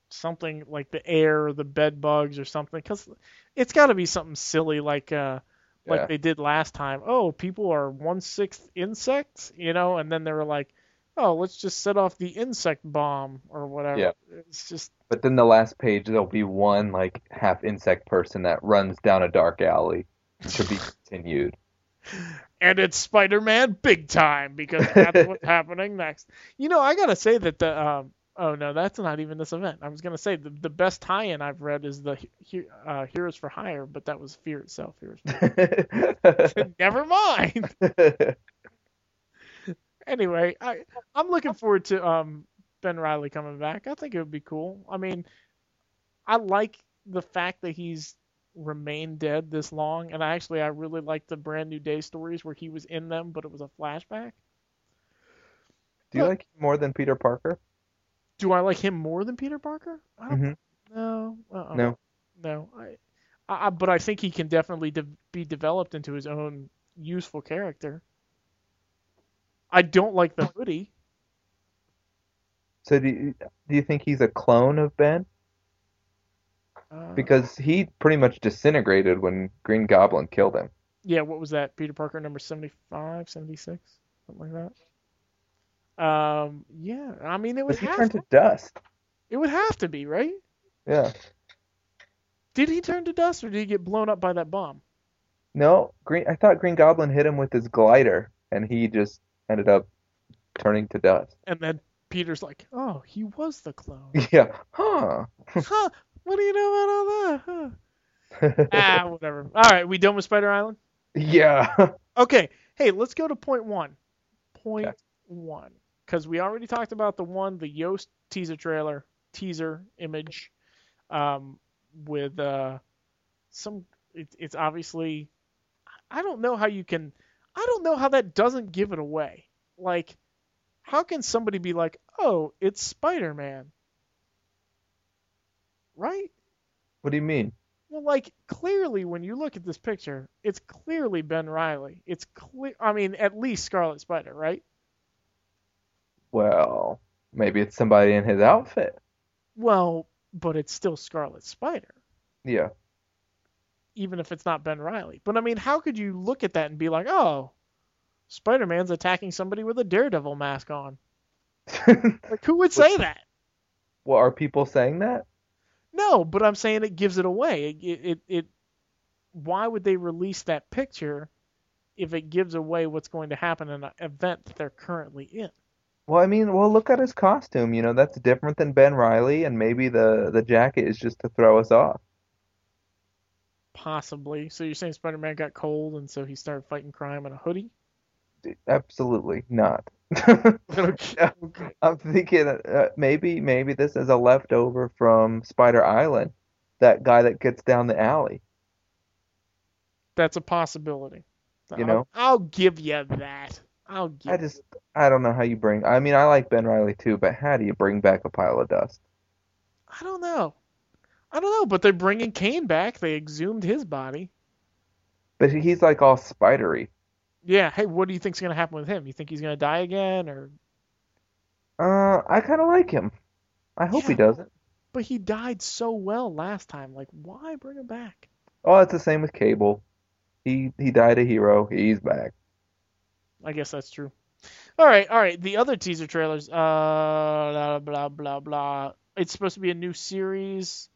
something like the air or the bed bugs or something, because it's got to be something silly like uh, like Yeah. they did last time. Oh, people are one sixth insects, you know, and then they were like, oh, let's just set off the insect bomb or whatever. Yeah. It's just But then the last page, there'll be one like half insect person that runs down a dark alley to be continued. And it's Spider-Man big time because that's what's happening next. You know, I gotta say that the um, oh no, that's not even this event. I was gonna say the the best tie-in I've read is the uh, Heroes for Hire, but that was Fear itself. Heroes. For... Never mind. anyway, I I'm looking forward to um Ben Reilly coming back. I think it would be cool. I mean, I like the fact that he's remained dead this long, and I actually I really like the Brand New Day stories where he was in them, but it was a flashback. Do you like him more than Peter Parker? Do I like him more than Peter Parker? I don't, Mhm. No, uh-uh. No. no. I, I, I- but I think he can definitely de- be developed into his own useful character. I don't like the hoodie. So do you, do you think he's a clone of Ben? Uh, Because he pretty much disintegrated when Green Goblin killed him. yeah, what was that? Peter Parker number 75, 76, something like that. Um, yeah, I mean it would he turned to, to dust. it would have to be right. Yeah. Did he turn to dust or did he get blown up by that bomb? No, Green. I thought Green Goblin hit him with his glider, and he just ended up turning to dust. And then Peter's like, "Oh, he was the clone." Yeah. Huh. huh? What do you know about all that? Huh? ah, whatever. All right, we done with Spider Island? yeah. Okay. Hey, let's go to point one. Point Okay. one, because we already talked about the one, the Yost teaser trailer, teaser image, um, with uh, some. It, it's obviously. I don't know how you can. I don't know how that doesn't give it away. Like, how can somebody be like, "Oh, it's Spider-Man," right? What do you mean? Well, like clearly, when you look at this picture, it's clearly Ben Reilly. It's clear. I mean, at least Scarlet Spider, right? Well, maybe it's somebody in his outfit. Well, but it's still Scarlet Spider, Yeah. even if it's not Ben Reilly. But I mean, how could you look at that and be like, oh, Spider-Man's attacking somebody with a Daredevil mask on? Like, who would say that? well, are people saying that? No, but I'm saying it gives it away. It, it, it, it why would they release that picture if it gives away what's going to happen in an event that they're currently in? Well, I mean, well, look at his costume. You know, that's different than Ben Reilly, and maybe the the jacket is just to throw us off. Possibly. So you're saying Spider-Man got cold and so he started fighting crime in a hoodie? Absolutely not. I'm thinking uh, maybe maybe this is a leftover from Spider Island, that guy that gets down the alley. That's a possibility. You I'll- know? I'll, give you that. I'll give I just I don't know how you bring. I mean, I like Ben Reilly too, but how do you bring back a pile of dust? I don't know. I don't know, but they're bringing Kaine back. They exhumed his body. But he's like all spidery. Yeah. Hey, what do you think's gonna happen with him? You think he's gonna die again, or? Uh, I kind of like him. I hope he doesn't. But he died so well last time. Like, why bring him back? Oh, it's the same with Cable. He he died a hero. He's back. I guess that's true. All right, all right. The other teaser trailers. Uh, blah blah blah blah. It's supposed to be a new series.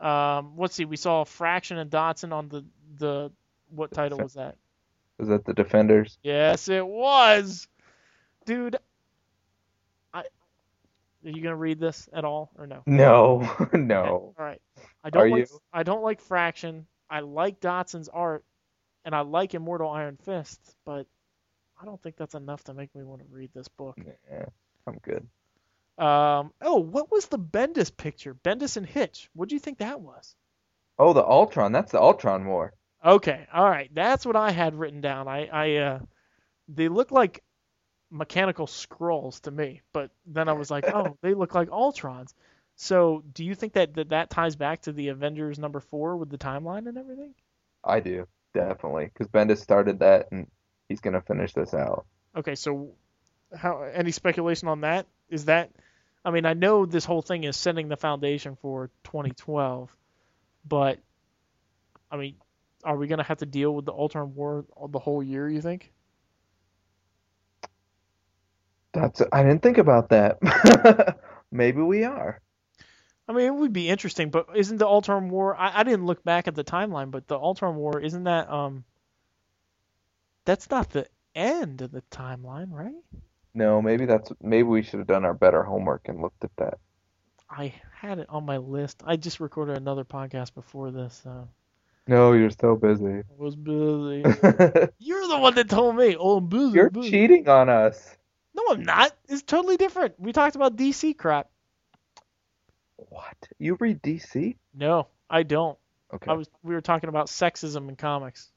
Um, let's see. We saw a Fraction and Dodson on the the what title was that? Was that the Defenders? Yes, it was, dude. I. Are you gonna read this at all or no? No, no. All right. I don't Are like you? I don't like Fraction. I like Dodson's art, and I like Immortal Iron Fist, but I don't think that's enough to make me want to read this book. Yeah, I'm good. Um. Oh, what was the Bendis picture? Bendis and Hitch. What do you think that was? Oh, the Ultron. That's the Ultron War. Okay. All right. That's what I had written down. I. I. Uh. They look like mechanical scrolls to me, but then I was like, oh, they look like Ultrons. So, do you think that that, that ties back to the Avengers number four with the timeline and everything? I do definitely because Bendis started that and he's gonna finish this out. Okay, so how any speculation on that? Is that I mean, I know this whole thing is setting the foundation for 2012, but I mean, are we going to have to deal with the Ultron War the whole year, you think? That's I didn't think about that. Maybe we are. I mean, it would be interesting, but isn't the Ultron War I, I didn't look back at the timeline, but the Ultron War isn't that um that's not the end of the timeline, right? No, maybe that's maybe we should have done our better homework and looked at that. I had it on my list. I just recorded another podcast before this, so No, you're so busy. I was busy. You're the one that told me. Oh, I'm busy. You're busy. cheating on us. No, I'm not. It's totally different. We talked about DC crap. What? You read DC? No, I don't. Okay. I was. We were talking about sexism in comics.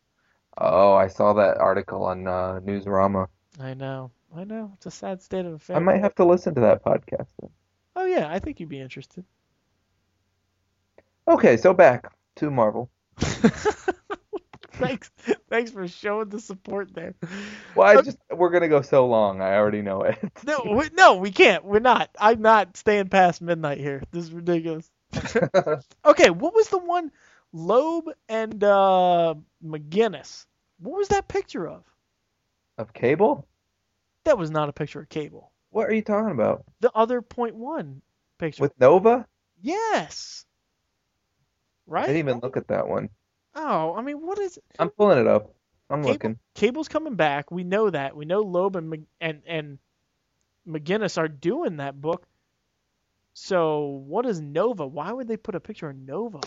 Oh, I saw that article on uh, Newsarama. I know. I know. It's a sad state of affairs. I might have to listen to that podcast then. Oh yeah, I think you'd be interested. Okay, so back to Marvel. thanks. Thanks for showing the support there. Well, I just we're gonna go so long. I already know it. No, we, no, we can't. We're not. I'm not staying past midnight here. This is ridiculous. Okay, what was the one Loeb and uh McGuinness? What was that picture of? Of Cable? That was not a picture of Cable. What are you talking about? The other point one picture. With Nova? yes. Right? I didn't even look at that one. Oh, I mean, what is I'm pulling it up. I'm Cable, looking. Cable's coming back. We know that. We know Loeb and and and McGuinness are doing that book. So what is Nova? Why would they put a picture of Nova?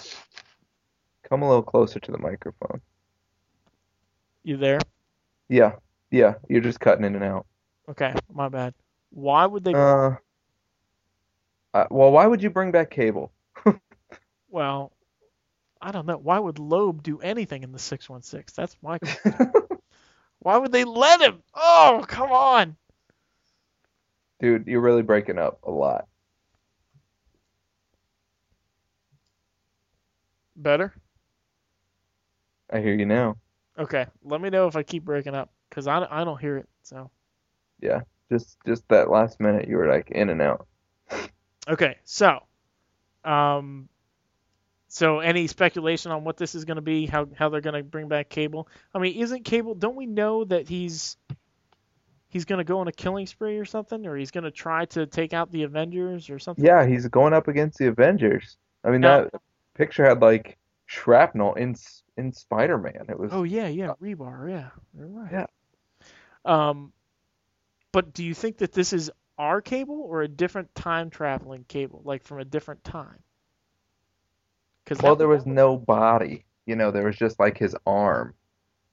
Come a little closer to the microphone. You there? Yeah. Yeah, you're just cutting in and out. Okay, my bad. Why would they? Uh, uh, well, why would you bring back Cable? Well, I don't know. Why would Loeb do anything in the 616? That's my question. Why would they let him? Oh, come on. Dude, you're really breaking up a lot. Better? I hear you now. Okay, let me know if I keep breaking up because I, I don't hear it. So Yeah, just just that last minute you were like in and out. okay, so um, so any speculation on what this is going to be? How how they're going to bring back Cable? I mean, isn't Cable? Don't we know that he's he's going to go on a killing spree or something, or he's going to try to take out the Avengers or something? Yeah, he's going up against the Avengers. I mean, Now- that picture had like shrapnel in in Spider-Man. It was Oh yeah, yeah, rebar. Yeah, you're right. Yeah. Um, but do you think that this is our cable or a different time traveling cable, like from a different time? Because well, there was no body. You know, there was just like his arm.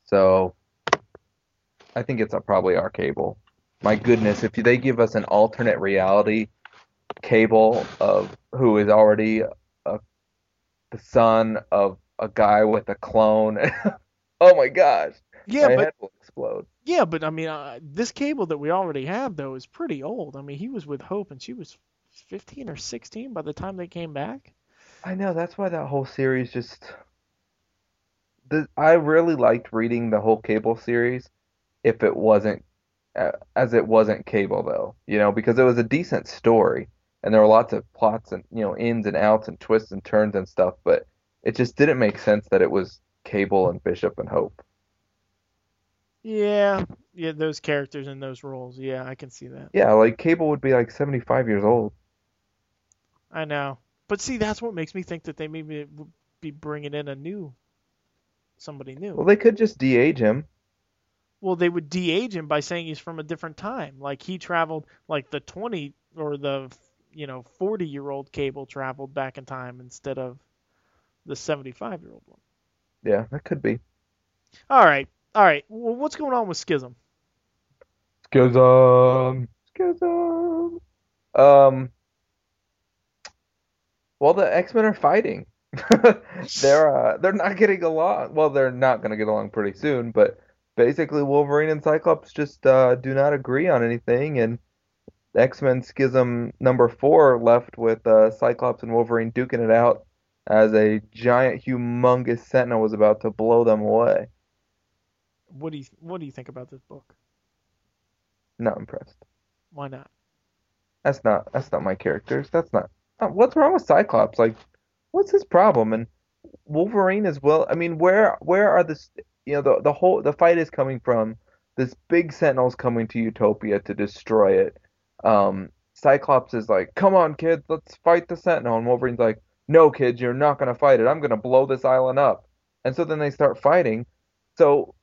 So I think it's a, probably our cable. My goodness, if they give us an alternate reality cable of who is already a, the son of a guy with a clone, oh my gosh, yeah, my but explode. yeah, but I mean, uh, this cable that we already have though is pretty old. I mean, he was with Hope and she was 15 or 16 by the time they came back. I know that's why that whole series just. The, I really liked reading the whole Cable series, if it wasn't, uh, as it wasn't Cable though, you know, because it was a decent story, and there were lots of plots and you know ins and outs and twists and turns and stuff, but it just didn't make sense that it was Cable and Bishop and Hope. Yeah, yeah, those characters and those roles. Yeah, I can see that. Yeah, like Cable would be like 75 years old. I know. But see, that's what makes me think that they maybe would be bringing in a new, somebody new. Well, they could just de-age him. Well, they would de-age him by saying he's from a different time. Like he traveled, like the 20 or the, you know, 40 year old Cable traveled back in time instead of the 75 year old one. Yeah, that could be. All right, all right. Well, what's going on with Schism? Schism. Schism. Um. Well, the X-Men are fighting. they're uh, they're not getting along. Well, they're not going to get along pretty soon. But basically, Wolverine and Cyclops just uh, do not agree on anything, and X-Men Schism number four left with uh, Cyclops and Wolverine duking it out as a giant, humongous Sentinel was about to blow them away. What do you What do you think about this book? Not impressed. Why not? That's not that's not my characters. That's not. Uh, What's wrong with Cyclops? Like, what's his problem? And Wolverine as well. I mean, where where are the you know the the whole the fight is coming from? This big Sentinel's coming to Utopia to destroy it. Um, Cyclops is like, "Come on, kids, let's fight the Sentinel." And Wolverine's like, "No, kids, you're not gonna fight it. I'm gonna blow this island up." And so then they start fighting. So,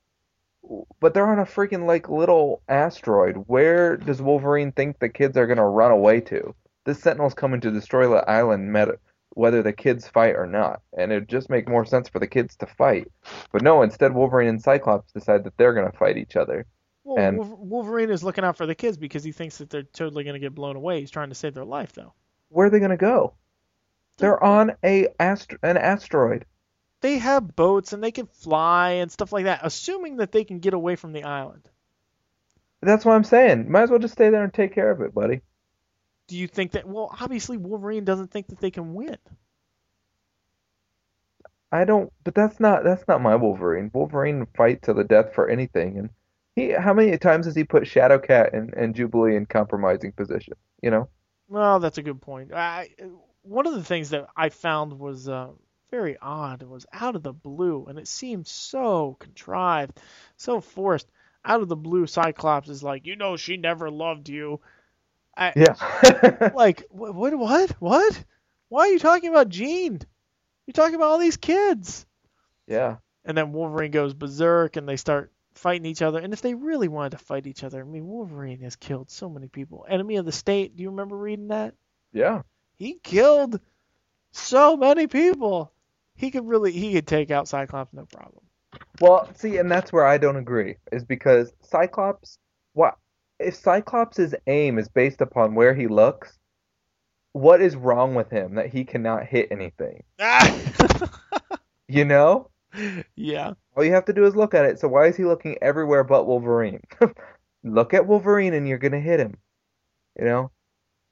but they're on a freaking like little asteroid. Where does Wolverine think the kids are gonna run away to? This Sentinel's coming to destroy the island, met- whether the kids fight or not. And it'd just make more sense for the kids to fight. But no, instead Wolverine and Cyclops decide that they're gonna fight each other. Well, And- Wolverine is looking out for the kids because he thinks that they're totally going to get blown away. He's trying to save their life, though. Where are they gonna go? They're on a an asteroid. They have boats and they can fly and stuff like that, assuming that they can get away from the island. That's what I'm saying. Might as well just stay there and take care of it, buddy. Do you think that? Well, obviously Wolverine doesn't think that they can win. I don't, but that's not that's not my Wolverine. Wolverine fight to the death for anything, and he how many times has he put Shadowcat and, and Jubilee in compromising positions? You know, Well, that's a good point. I, one of the things that I found was uh, very odd was out of the blue, and it seemed so contrived, so forced. Out of the blue, Cyclops is like, you know, she never loved you. I, yeah, like what, what what? What? Why are you talking about Jean you're talking about all these kids. Yeah. and then Wolverine goes berserk and they start fighting each other. And if they really wanted to fight each other I mean Wolverine has killed so many people. Enemy of the state do you remember reading that? Yeah, he killed so many people. He could really he could take out Cyclops no problem. Well, see, and that's where I don't agree, is because Cyclops, what if Cyclops' aim is based upon where he looks? What is wrong with him that he cannot hit anything? You know? yeah. All you have to do is look at it. So why is he looking everywhere but Wolverine? look at Wolverine and you're gonna hit him. You know?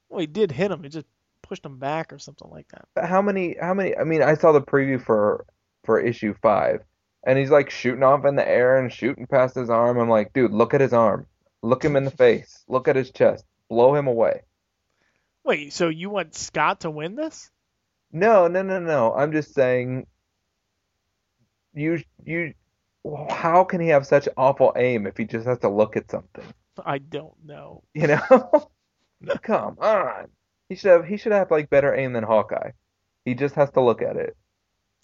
Well, he did hit him. He just pushed him back or something like that. But how many how many I mean, I saw the preview for for issue 5 and he's like shooting off in the air and shooting past his arm. I'm like, dude, look at his arm. Look him in the face. Look at his chest. Blow him away. Wait, so you want Scott to win this? No, no, no, no. I'm just saying you you how can he have such awful aim if he just has to look at something? I don't know. You know? Come on. He should have he should have like better aim than Hawkeye. He just has to look at it.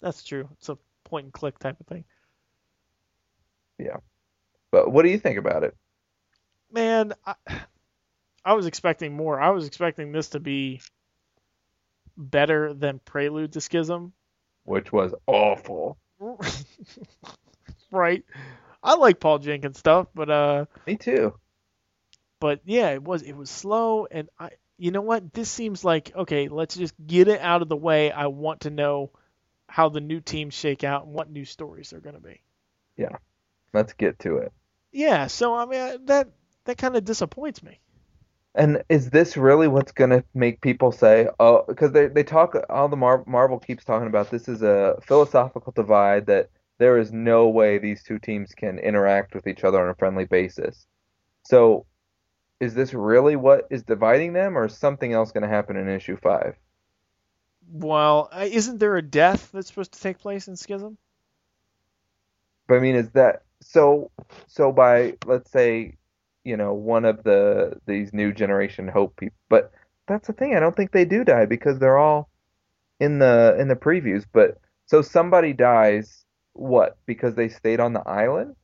That's true. It's a point and click type of thing. Yeah. But what do you think about it? Man, I, I was expecting more. I was expecting this to be better than Prelude to Schism. Which was awful. right. I like Paul Jenkins stuff, but uh Me too. but yeah, it was it was slow and I you know what? This seems like okay, let's just get it out of the way. I want to know how the new teams shake out and what new stories they're going to be. Yeah. Let's get to it. Yeah, so I mean that that kind of disappoints me. And is this really what's going to make people say, oh, because they, they talk, all the Mar- Marvel keeps talking about this is a philosophical divide that there is no way these two teams can interact with each other on a friendly basis. So is this really what is dividing them, or is something else going to happen in issue five? Well, uh, isn't there a death that's supposed to take place in Schism? But I mean, is that so? So by let's say, you know, one of the these new generation Hope people, but that's the thing. I don't think they do die because they're all in the in the previews. But so somebody dies, what? Because they stayed on the island,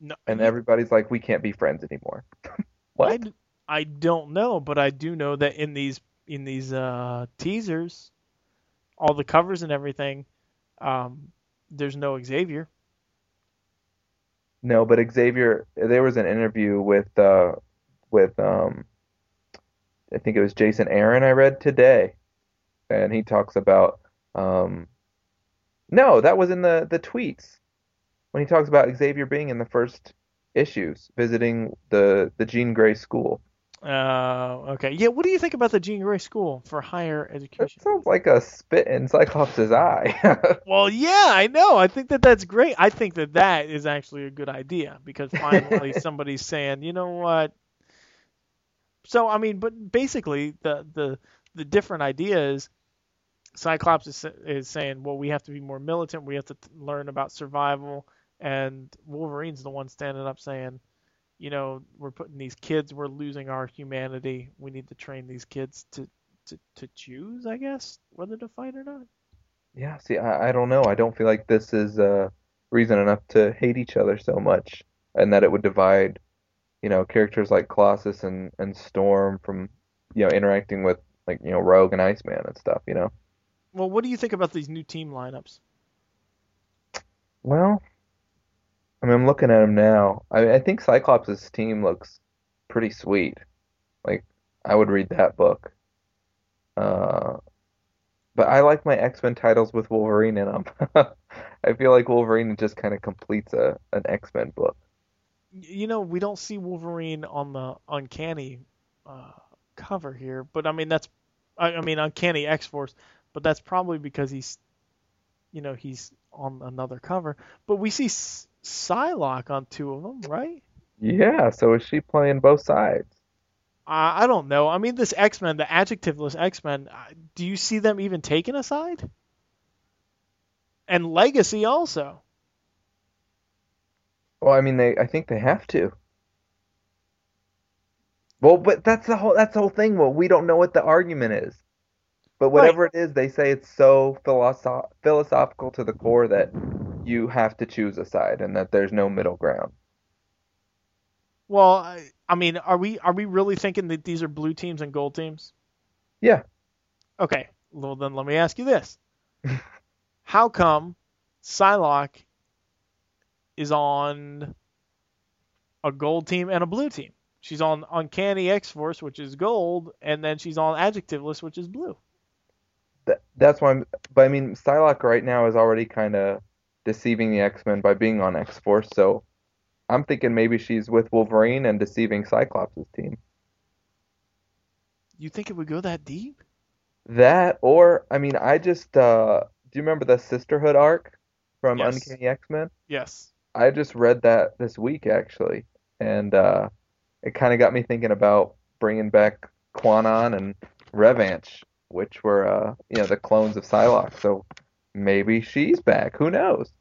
No, and everybody's like, we can't be friends anymore. I, what? d- I don't know, but I do know that in these in these uh, teasers, all the covers and everything, um, there's no Xavier. No, but Xavier, there was an interview with uh with um I think it was Jason Aaron I read today, and he talks about um no, that was in the the tweets when he talks about Xavier being in the first issues visiting the the Jean Grey school. Uh, okay. Yeah. What do you think about the Jean Grey School for Higher That Education? sounds like a spit in Cyclops' eye. Well, yeah, I know. I think that that's great. I think that that is actually a good idea because finally somebody's saying, you know what? So I mean, but basically the the the different idea is Cyclops is is saying, well, we have to be more militant. We have to t- learn about survival, and Wolverine's the one standing up saying, you know, we're putting these kids, we're losing our humanity. We need to train these kids to to, to choose, I guess, whether to fight or not. Yeah, see, I, I don't know. I don't feel like this is uh, reason enough to hate each other so much, and that it would divide, you know, characters like Colossus and, and Storm from, you know, interacting with like, you know, Rogue and Iceman and stuff, you know. Well, what do you think about these new team lineups? Well, I mean, I'm looking at him now. I I think Cyclops' team looks pretty sweet. Like, I would read that book. Uh, but I like my X-Men titles with Wolverine in them. I feel like Wolverine just kind of completes a an X-Men book. You know, we don't see Wolverine on the Uncanny uh, cover here, but I mean that's, I, I mean Uncanny X Force, but that's probably because he's, you know, he's on another cover. But we see Psylocke on two of them, right? Yeah, so is she playing both sides? I, I don't know. I mean, this X Men, the adjectiveless X Men, uh, do you see them even taking a side? And Legacy also. Well, I mean, they I think they have to. Well, but that's the whole that's the whole thing. Well, we don't know what the argument is. But whatever it is, they say it's so philosoph philosophical to the core that you have to choose a side and that there's no middle ground. Well, I, I mean, are we are we really thinking that these are blue teams and gold teams? Yeah. Okay. Well, then let me ask you this: How come Psylocke is on a gold team and a blue team. She's on Uncanny X Force, which is gold, and then she's on Adjectiveless, which is blue. That, that's why I'm. But I mean, Psylocke right now is already kind of deceiving the X Men by being on X Force. So I'm thinking maybe she's with Wolverine and deceiving Cyclops' team. You think it would go that deep? That or I mean, I just uh, do you remember the Sisterhood arc from Yes. Uncanny X Men? Yes. I just read that this week actually, and uh, it kind of got me thinking about bringing back Kwannon and Revanche, which were uh, you know the clones of Psylocke. So maybe she's back. Who knows?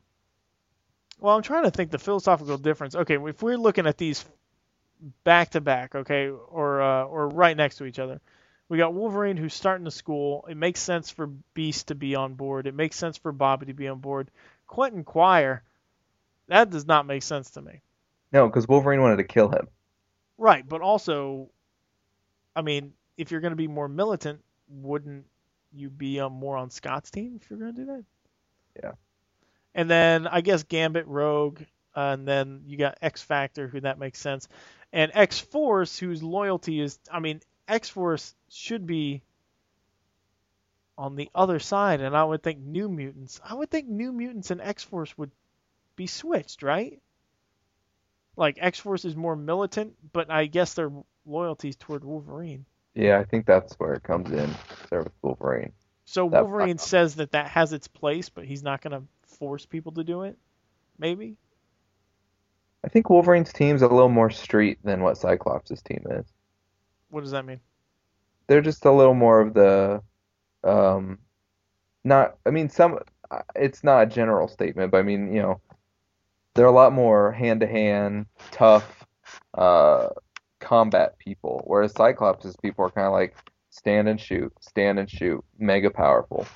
Well, I'm trying to think the philosophical difference. Okay, if we're looking at these back to back, okay, or uh, or right next to each other, we got Wolverine who's starting the school. It makes sense for Beast to be on board. It makes sense for Bobby to be on board. Quentin Quire, that does not make sense to me. No, because Wolverine wanted to kill him. Right, but also, I mean, if you're going to be more militant, wouldn't you be um, more on Scott's team if you're going to do that? Yeah. And then I guess Gambit, Rogue, uh, and then you got X Factor, who that makes sense, and X Force, whose loyalty is, I mean, X Force should be on the other side, and I would think New Mutants. I would think New Mutants and X Force would be switched, right? Like X Force is more militant, but I guess their loyalties toward Wolverine. Yeah, I think that's where it comes in. There with Wolverine. So That- Wolverine says that that has its place, but he's not going to force people to do it. Maybe. I think Wolverine's team's a little more street than what Cyclops' team is. What does that mean? They're just a little more of the, um, not. I mean, some. It's not a general statement, but I mean, you know, they're a lot more hand-to-hand, tough, uh, combat people. Whereas Cyclops' people are kind of like stand and shoot, stand and shoot, mega powerful.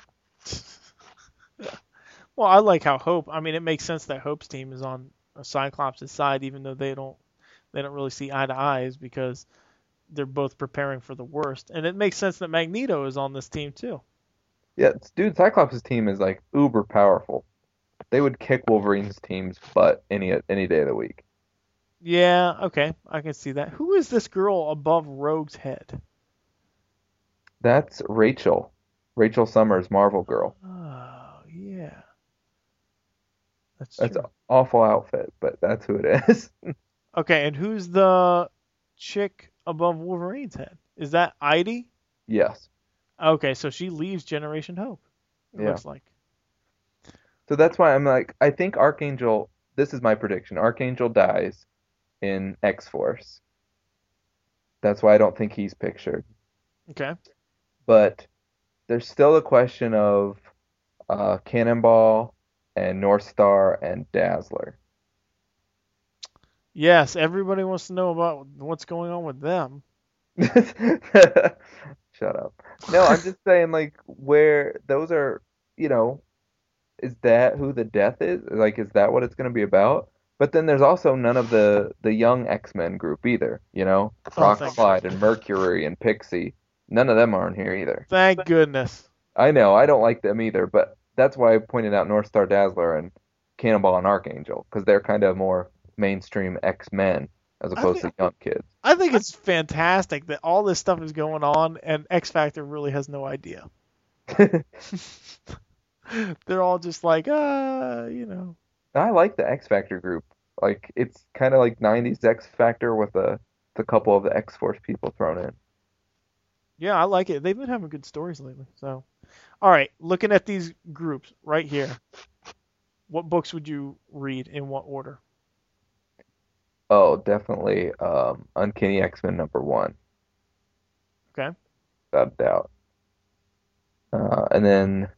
Well, I like how Hope. I mean, it makes sense that Hope's team is on Cyclops' side, even though they don't they don't really see eye to eyes because they're both preparing for the worst. And it makes sense that Magneto is on this team too. Yeah, dude, Cyclops' team is like uber powerful. They would kick Wolverine's team's butt any any day of the week. Yeah, okay, I can see that. Who is this girl above Rogue's head? That's Rachel. Rachel Summers, Marvel Girl. Oh, yeah. That's That's true. an awful outfit, but that's who it is. Okay, and who's the chick above Wolverine's head? Is that Idie? yes. Okay, so she leaves Generation Hope. It Yeah. looks like. So that's why I'm like, I think Archangel, this is my prediction. Archangel dies in X Force. That's why I don't think he's pictured. Okay. But there's still a question of uh, Cannonball and North Star and Dazzler. Yes, everybody wants to know about what's going on with them. Shut up. No, I'm just saying, like, where those are, you know, is that who the death is? Like, is that what it's going to be about? But then there's also none of the the young X-Men group either, you know? Oh, Rock thank Slide and Mercury and Pixie. None of them are in here either. Thank goodness. I know, I don't like them either, but that's why I pointed out North Star Dazzler and Cannonball and Archangel, because they're kind of more mainstream X-Men as opposed to young kids. I think it's fantastic that all this stuff is going on and X Factor really has no idea. They're all just like, uh, you know. I like the X Factor group. Like it's kind of like 90s X Factor with a, a couple of the X Force people thrown in. Yeah, I like it. They've been having good stories lately. So, all right, looking at these groups right here, what books would you read in what order? Oh, definitely um, Uncanny X-Men number one, Okay. without a doubt. Uh, and then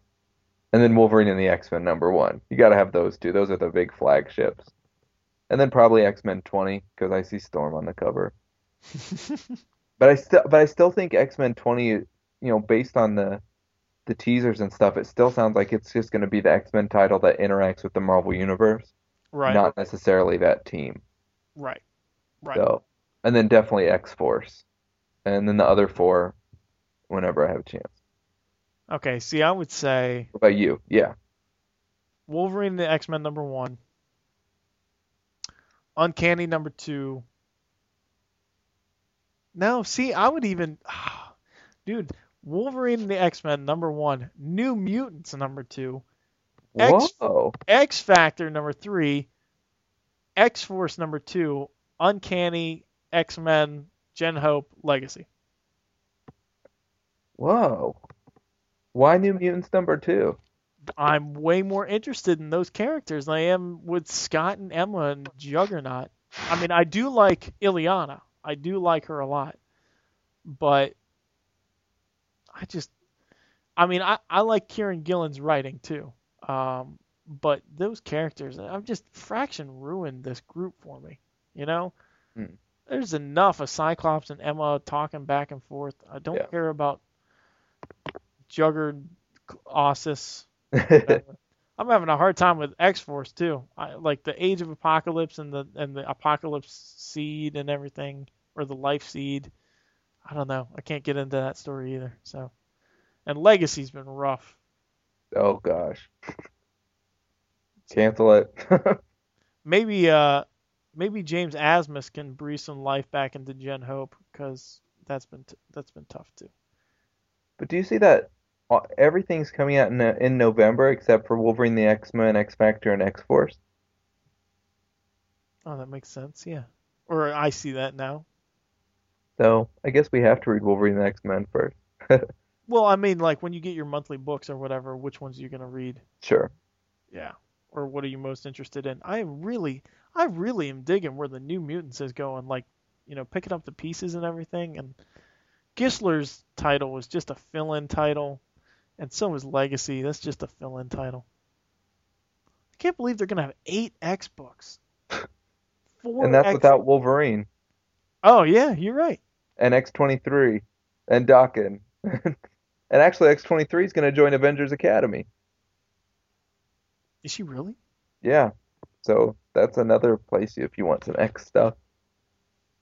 and then Wolverine and the X-Men number one. You got to have those two. Those are the big flagships. And then probably X-Men 20 because I see Storm on the cover. But I still but I still think X-Men 20, you know, based on the the teasers and stuff, it still sounds like it's just going to be the X-Men title that interacts with the Marvel universe, right. not necessarily that team. right. Right. So, and then definitely X-Force. And then the other four whenever I have a chance. Okay. See, I would say What about you? Yeah. Wolverine the X Men number one, Uncanny number two. No, see, I would even, dude, Wolverine and the X Men number one, New Mutants number two, X- Whoa. X Factor number three, X Force number two, Uncanny, X Men, Gen Hope, Legacy. Whoa. Why New Mutants number two? I'm way more interested in those characters than I am with Scott and Emma and Juggernaut. I mean, I do like Illyana. I do like her a lot. But I just I mean, I, I like Kieron Gillen's writing too. Um, but those characters, I'm just Fraction ruined this group for me. You know? Hmm. There's enough of Cyclops and Emma talking back and forth. I don't Yeah. care about Jugger Ossus. I'm having a hard time with X Force too. I like the Age of Apocalypse and the and the Apocalypse Seed and everything, or the Life Seed. I don't know. I can't get into that story either. So, and Legacy's been rough. oh gosh. Cancel it. Maybe uh, maybe James Asmus can breathe some life back into Gen Hope because that's been t- that's been tough too. But do you see that uh, everything's coming out in, in November except for Wolverine, the X-Men, X Factor, and X Force? Oh, that makes sense. Yeah. Or I see that now. So I guess we have to read Wolverine, the X-Men first. Well, I mean, like when you get your monthly books or whatever, which ones are you gonna read? Sure. Yeah. Or what are you most interested in? I really, I really am digging where the New Mutants is going. Like, you know, picking up the pieces and everything. And Gischler's title was just a fill-in title, and so is Legacy. That's just a fill-in title. I can't believe they're gonna have eight X books. Four And that's X- without Wolverine Oh yeah, you're right. and X-23 and Daken. and actually X-23 is going to join Avengers Academy. Is she really? Yeah. So that's another place if you want some X stuff.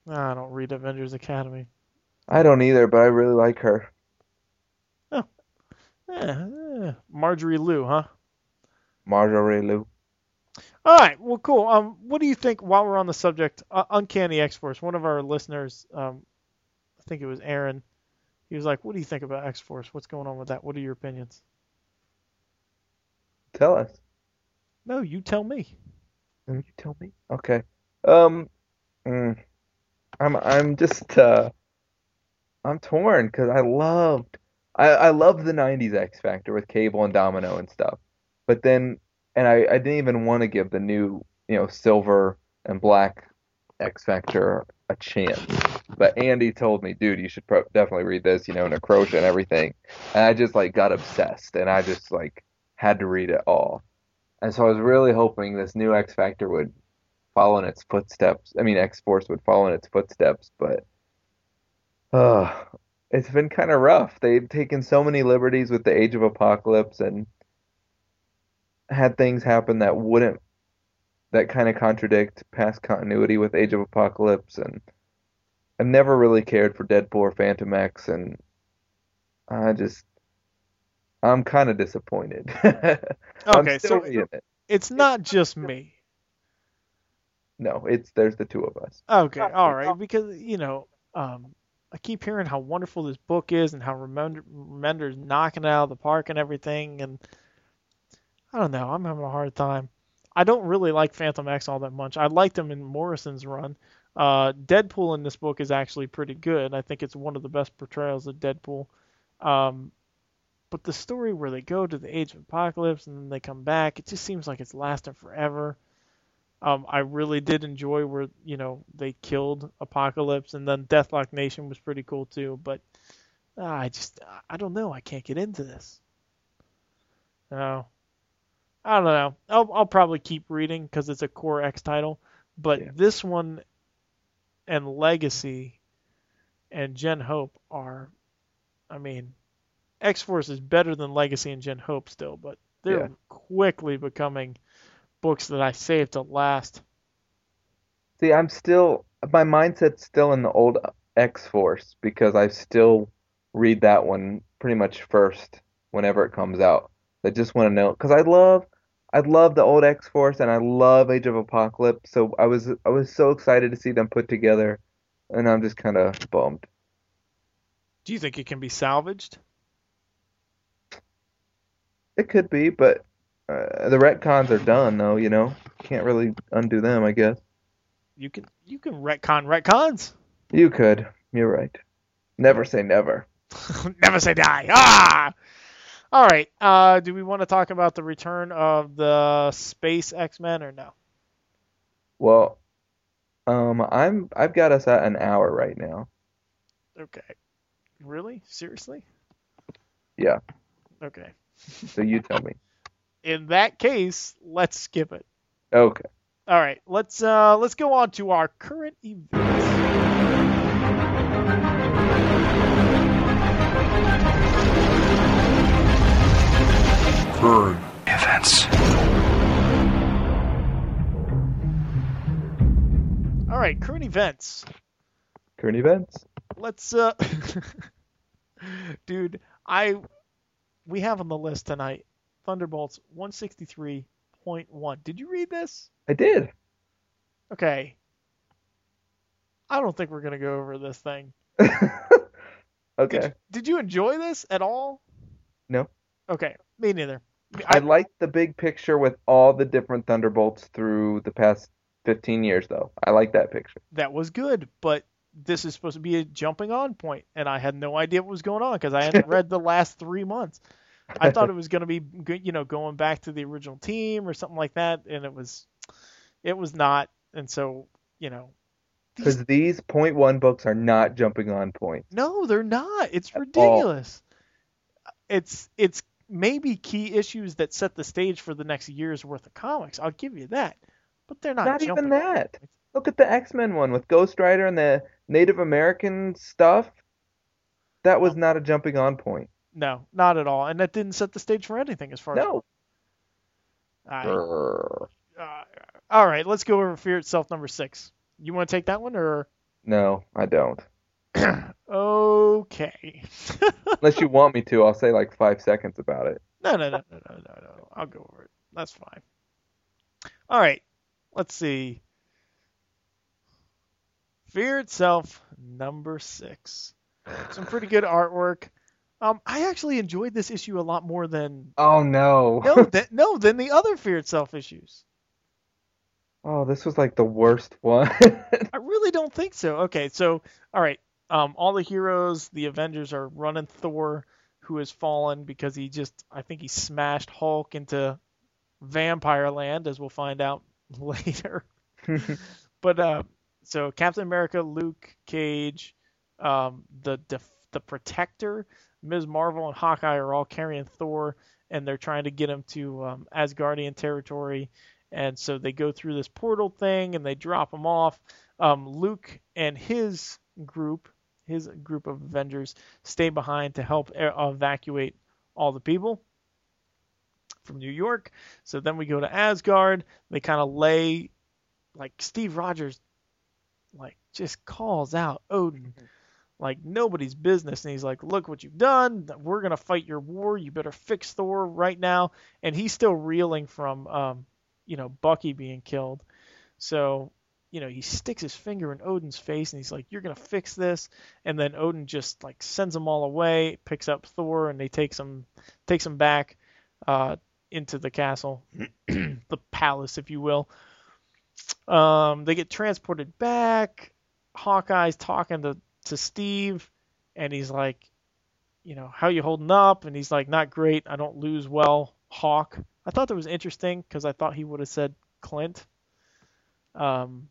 I don't read Avengers Academy. I don't either, but I really like her. Eh, eh, Marjorie Liu, huh? Marjorie Liu. All right. Well, cool. Um, what do you think? While we're on the subject, uh, Uncanny X Force. One of our listeners, um, I think it was Aaron. He was like, "What do you think about X Force? What's going on with that? What are your opinions?" Tell us. No, you tell me. Can you tell me? Okay. Um, mm, I'm I'm just uh, I'm torn because I loved I I loved the '90s X Factor with Cable and Domino and stuff, but then and I I didn't even want to give the new you know Silver and Black X Factor a chance, but Andy told me, dude, you should pro definitely read this, you know, Necrosha and everything, and I just like got obsessed, and I just like had to read it all. And so I was really hoping this new X Factor would follow in its footsteps. I mean, X Force would follow in its footsteps, but uh, it's been kind of rough. They've taken so many liberties with the Age of Apocalypse and had things happen that wouldn't, that kind of contradict past continuity with Age of Apocalypse. And I've never really cared for Deadpool or Fantomex, and I just, I'm kind of disappointed. Okay, so it. it's not just me. No, it's there's the two of us. Okay, all right, because you know, um, I keep hearing how wonderful this book is and how Remender, Remender's knocking it out of the park and everything, and I don't know, I'm having a hard time. I don't really like Fantomex all that much. I liked him in Morrison's run. Uh, Deadpool in this book is actually pretty good. I think it's one of the best portrayals of Deadpool. Um, but the story where they go to the Age of Apocalypse and then they come back, it just seems like it's lasting forever. Um, I really did enjoy where you know they killed Apocalypse, and then Deathlok Nation was pretty cool too. But uh, I just I don't know. I can't get into this. No, I don't know. I'll I'll probably keep reading because it's a core X title. But Yeah. this one and Legacy and Gen Hope are, I mean, X Force is better than Legacy and Gen Hope still, but they're Yeah. quickly becoming books that I saved to last. See, I'm still my mindset's still in the old X Force because I still read that one pretty much first whenever it comes out. I just want to know because I love I love the old X Force and I love Age of Apocalypse, so I was I was so excited to see them put together, and I'm just kind of bummed. Do you think it can be salvaged? It could be, but uh, the retcons are done though, you know. Can't really undo them, I guess. You can you can retcon retcons. You could. You're right. Never say never. Never say die. Ah. All right. Uh, do we want to talk about the return of the Space X-Men or no? Well, um, I'm I've got us at an hour right now. Okay. Really? Seriously? Yeah. Okay. So you tell me. In that case, let's skip it. Okay. All right. Let's uh let's go on to our current events. Current events. All right, current events. Current events. Let's uh Dude, I we have on the list tonight Thunderbolts 163.1. Did you read this? I did. Okay. I don't think we're going to go over this thing. okay. Did, did you enjoy this at all? No. Okay, me neither. I like the big picture with all the different Thunderbolts through the past 15 years, though. I like that picture. that was good, but this is supposed to be a jumping on point, and I had no idea what was going on because I hadn't read the last three months. I thought it was going to be, you know, going back to the original team or something like that, and it was, it was not. And so, you know, Because these point one books are not jumping on point. no, they're not. It's ridiculous. It's it's maybe key issues that set the stage for the next year's worth of comics. I'll give you that, but they're not. Not jumping even that. Look at the X Men one with Ghost Rider and the Native American stuff. That was not a jumping on point. No, not at all, and that didn't set the stage for anything as far No. as I, Uh, all right, let's go over Fear Itself number six. You want to take that one or? No, I don't. Okay. Unless you want me to, I'll say like five seconds about it. no, no, no, no, no, no, no. I'll go over it. That's fine. All right. Let's see. Fear Itself number six. Some pretty good artwork. Um, I actually enjoyed this issue a lot more than Oh no. no, th- no, than the other Fear Itself issues. oh, this was like the worst one. I really don't think so. Okay, so all right, um, all the heroes, the Avengers are running Thor, who has fallen because he just, I think he smashed Hulk into Vampire Land, as we'll find out later. but uh, so Captain America, Luke Cage, um, the def- the Protector, Ms. Marvel, and Hawkeye are all carrying Thor, and they're trying to get him to um, Asgardian territory. And so they go through this portal thing, and they drop him off. Um, Luke and his group, his group of Avengers, stay behind to help e- evacuate all the people from New York. So then we go to Asgard. They kind of lay, like Steve Rogers, like just calls out Odin, like nobody's business, and he's like, "Look what you've done. We're gonna fight your war. You better fix Thor right now." And he's still reeling from, um, you know, Bucky being killed. So, you know, he sticks his finger in Odin's face, and he's like, "You're gonna fix this." And then Odin just like sends them all away, picks up Thor, and they takes him, takes him back, uh, into the castle, the palace, if you will. Um, they get transported back. Hawkeye's talking to, to Steve, and he's like, you know, how you holding up? And he's like, not great. I don't lose well, Hawk. I thought that was interesting because I thought he would have said Clint. Um,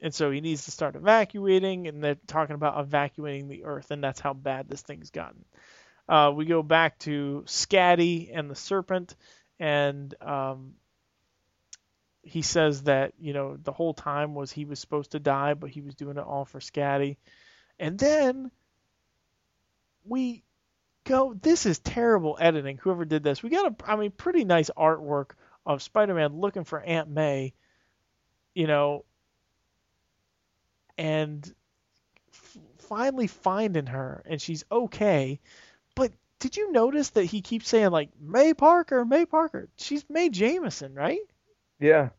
and so he needs to start evacuating, and they're talking about evacuating the Earth, and that's how bad this thing's gotten. Uh, we go back to Skadi and the Serpent, and um, he says that you know the whole time was he was supposed to die, but he was doing it all for Skadi. And then we go. This is terrible editing. Whoever did this, we got a, I mean, pretty nice artwork of Spider-Man looking for Aunt May. You know, and f- finally finding her, and she's okay. But did you notice that he keeps saying like May Parker, May Parker? She's May Jameson, right? Yeah.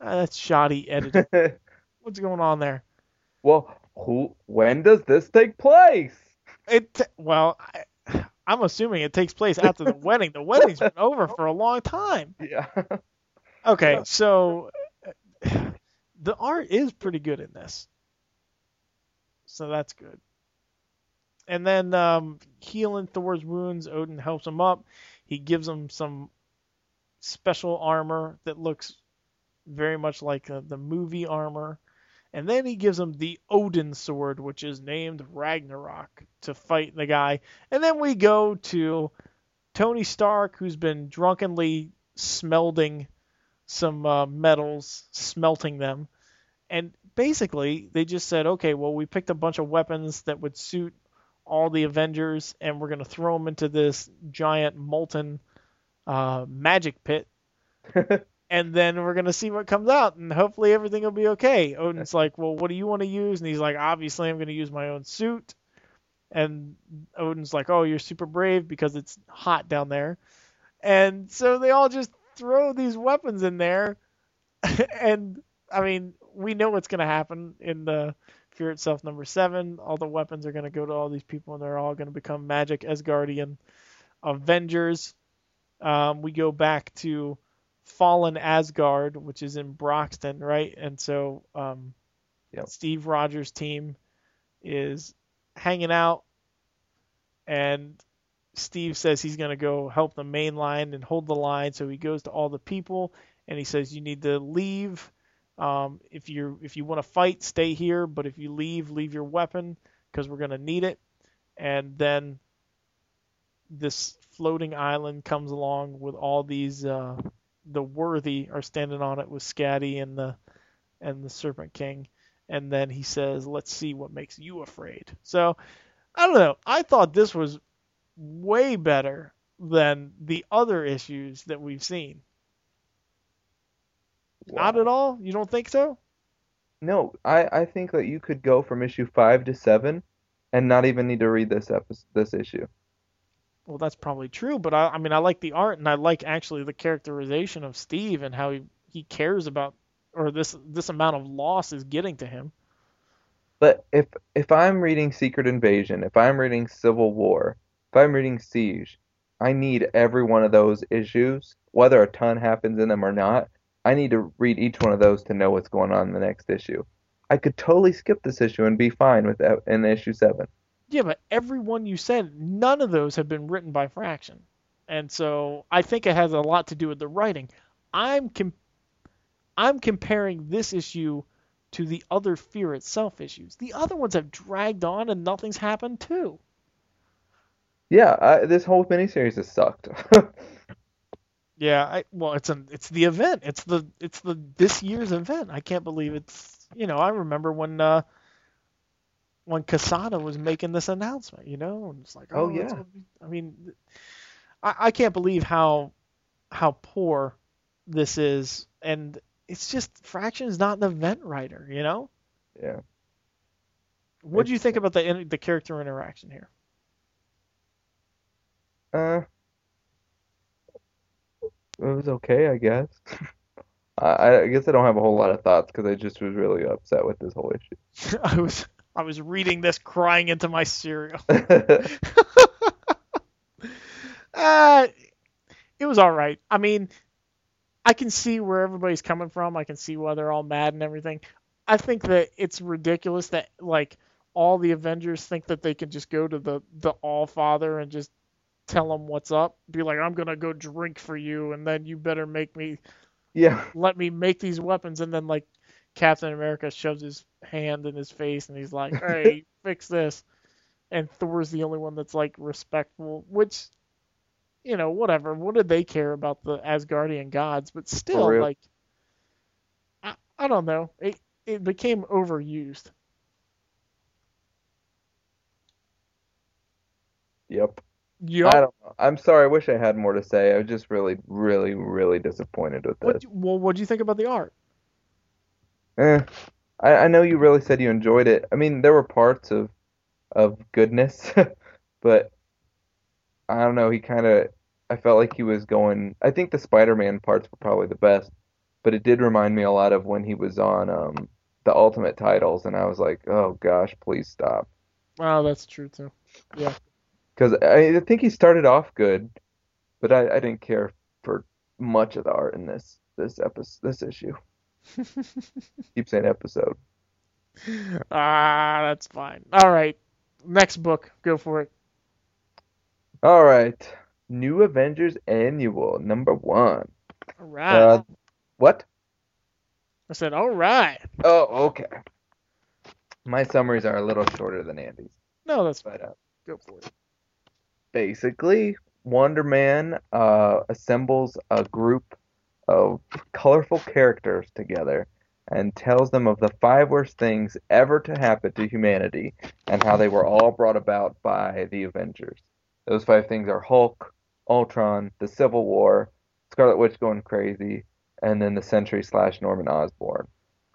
Uh, that's shoddy editing. What's going on there? well, who? When does this take place? It well, I, I'm assuming it takes place after the wedding. The wedding's been over for a long time. Yeah. Okay, so the art is pretty good in this, so that's good. And then um, healing Thor's wounds, Odin helps him up. He gives him some special armor that looks very much like uh, the movie armor. And then he gives him the Odin sword, which is named Ragnarok, to fight the guy. And then we go to Tony Stark, who's been drunkenly smelting some uh, metals, smelting them. And basically, they just said, okay, well, we picked a bunch of weapons that would suit all the Avengers, and we're going to throw them into this giant molten uh, magic pit and then we're gonna see what comes out, and hopefully everything will be okay. Odin's like, well, what do you want to use? And he's like, obviously I'm gonna use my own suit. And Odin's like, oh, you're super brave because it's hot down there. And so they all just throw these weapons in there, and I mean, we know what's gonna happen in the Fear itself number seven. All the weapons are gonna go to all these people, and they're all gonna become magic Asgardian Avengers. Um, we go back to Fallen Asgard, which is in Broxton, right? And so um, Yep. Steve Rogers' team is hanging out, and Steve says he's going to go help the main line and hold the line. So he goes to all the people and he says, "You need to leave. Um, if you if you want to fight, stay here. But if you leave, leave your weapon because we're going to need it." And then this floating island comes along with all these uh, the worthy are standing on it with Skadi and the and the Serpent King, and then he says, "Let's see what makes you afraid." So I don't know. I thought this was way better than the other issues that we've seen. Not at all. You don't think so? No, I, I think that you could go from issue five to seven and not even need to read this episode, this issue. Well, that's probably true, but I, I mean, I like the art and I like actually the characterization of Steve and how he, he cares about or this this amount of loss is getting to him. But if if I'm reading Secret Invasion, if I'm reading Civil War, if I'm reading Siege, I need every one of those issues, whether a ton happens in them or not. I need to read each one of those to know what's going on in the next issue. I could totally skip this issue and be fine with that in issue seven. Yeah, but every one you said, none of those have been written by Fraction, and so I think it has a lot to do with the writing. I'm com- I'm comparing this issue to the other Fear itself issues. The other ones have dragged on and nothing's happened too. Yeah, I, this whole miniseries has sucked. Yeah, I well, it's an it's the event. It's the it's the this year's event. I can't believe it's you know I remember when uh when Quesada was making this announcement. You know, and it's like Oh, oh, yeah. I mean, I I can't believe how how poor this is, and it's just Fraction's not an event writer. You know, yeah. what do you think about the the character interaction here? Uh, it was okay, I guess. I, I guess I don't have a whole lot of thoughts because I just was really upset with this whole issue. I was I was reading this crying into my cereal. Uh, it was all right. I mean, I can see where everybody's coming from. I can see why they're all mad and everything. I think that it's ridiculous that like all the Avengers think that they can just go to the the All Father and just tell him what's up. Be like, I'm gonna go drink for you, and then you better make me Yeah, let me make these weapons. And then like Captain America shoves his hand in his face and he's like, Hey, fix this. And Thor's the only one that's like respectful, which you know, whatever. What did they care about the Asgardian gods? But still, like, I, I don't know. It it became overused. yep. I don't know. I'm sorry. I wish I had more to say. I was just really, really, really disappointed with What this. well, what do you think about the art? Eh, I, I know you really said you enjoyed it. I mean, there were parts of of goodness, but I don't know, he kind of I felt like he was going I think the Spider-Man parts were probably the best, but it did remind me a lot of when he was on um the Ultimate titles and I was like, "Oh gosh, please stop." Wow, that's true too. Yeah. Cuz I, I think he started off good, but I, I didn't care for much of the art in this this episode this issue. Keep saying episode. ah, that's fine. All right, next book. Go for it. All right. New Avengers Annual number 1. All right. Uh, what? I said, all right. Oh, okay. My summaries are a little shorter than Andy's, No, that's fine. but uh, Go for it. basically, Wonder Man uh, assembles a group of colorful characters together and tells them of the five worst things ever to happen to humanity and how they were all brought about by the Avengers. Those five things are Hulk, Ultron, the Civil War, Scarlet Witch going crazy, and then the Sentry slash Norman Osborn.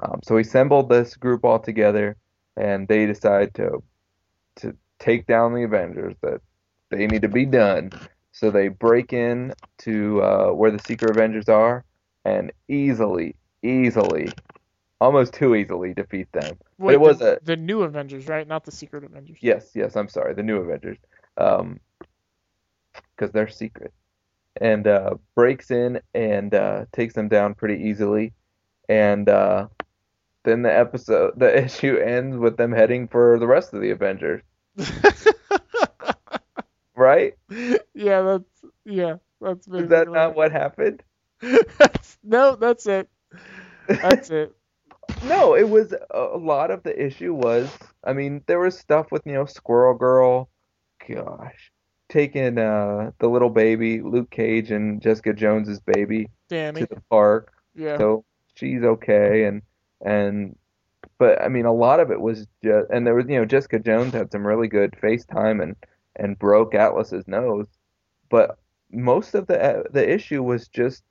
Um, so he assembled this group all together, and they decide to to take down the Avengers. That they need to be done. So they break in to uh, where the Secret Avengers are, and easily, easily, almost too easily defeat them. Wait, it was the, a- the new Avengers, right? Not the Secret Avengers. Yes, yes, I'm sorry, the new Avengers. Um, because they're secret. And uh, breaks in and uh, takes them down pretty easily. And uh, then the episode, the issue ends with them heading for the rest of the Avengers, right? yeah, that's yeah, that's Is that not what happened? no, that's it. That's it. No, it was a a lot of the issue was, I mean, there was stuff with, you know, Squirrel Girl, gosh, taking uh the little baby, Luke Cage and Jessica Jones's baby Danny. to the park. Yeah. So she's okay and and but I mean a lot of it was just and there was you know Jessica Jones had some really good FaceTime and and broke Atlas's nose, but most of the uh, the issue was just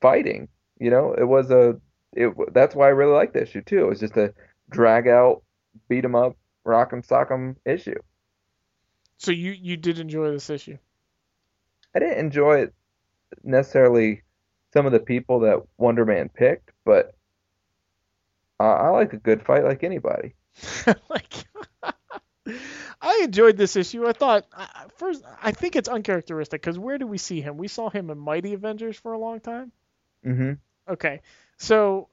fighting. You know, it was a it that's why I really liked the issue too. It was just a drag out, beat beat 'em up, rock 'em sock 'em issue. So you you did enjoy this issue. I didn't enjoy it necessarily some of the people that Wonder Man picked, but I, I like a good fight like anybody. like I enjoyed this issue. I thought I- first I think it's uncharacteristic because where do we see him? We saw him in Mighty Avengers for a long time. hmm Okay, so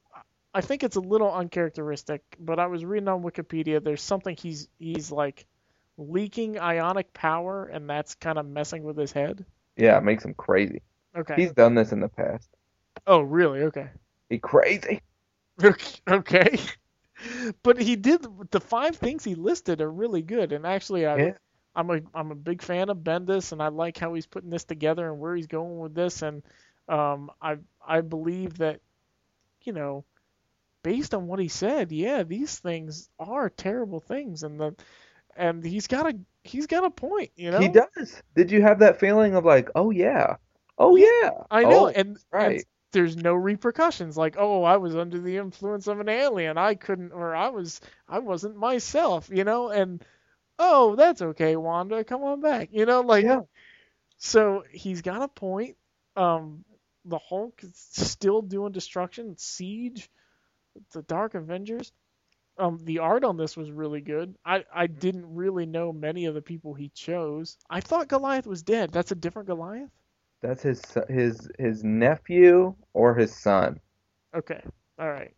I think it's a little uncharacteristic, but I was reading on Wikipedia. There's something he's he's like leaking ionic power, and that's kind of messing with his head. Yeah, it makes him crazy. Okay. He's done this in the past. Oh, really? Okay. He crazy. Okay. But he did the five things he listed are really good, and actually, I, Yeah. I'm a I'm a big fan of Bendis, and I like how he's putting this together and where he's going with this, and um, I I believe that, you know, based on what he said, yeah, these things are terrible things, and the and he's got a he's got a point, you know. He does. Did you have that feeling of like, oh yeah, oh yeah, I know, oh, and, and right. There's no repercussions. Like oh i was under the influence of an alien. I couldn't or i was i wasn't myself you know? And oh that's okay wanda. Come on back you know? Like Yeah. so he's got a point. Um the hulk is still doing destruction. Siege the dark avengers. Um the art on this was really good. I i didn't really know many of the people he chose. I thought goliath was dead. That's a different goliath That's his his his nephew or his son. Okay. All right.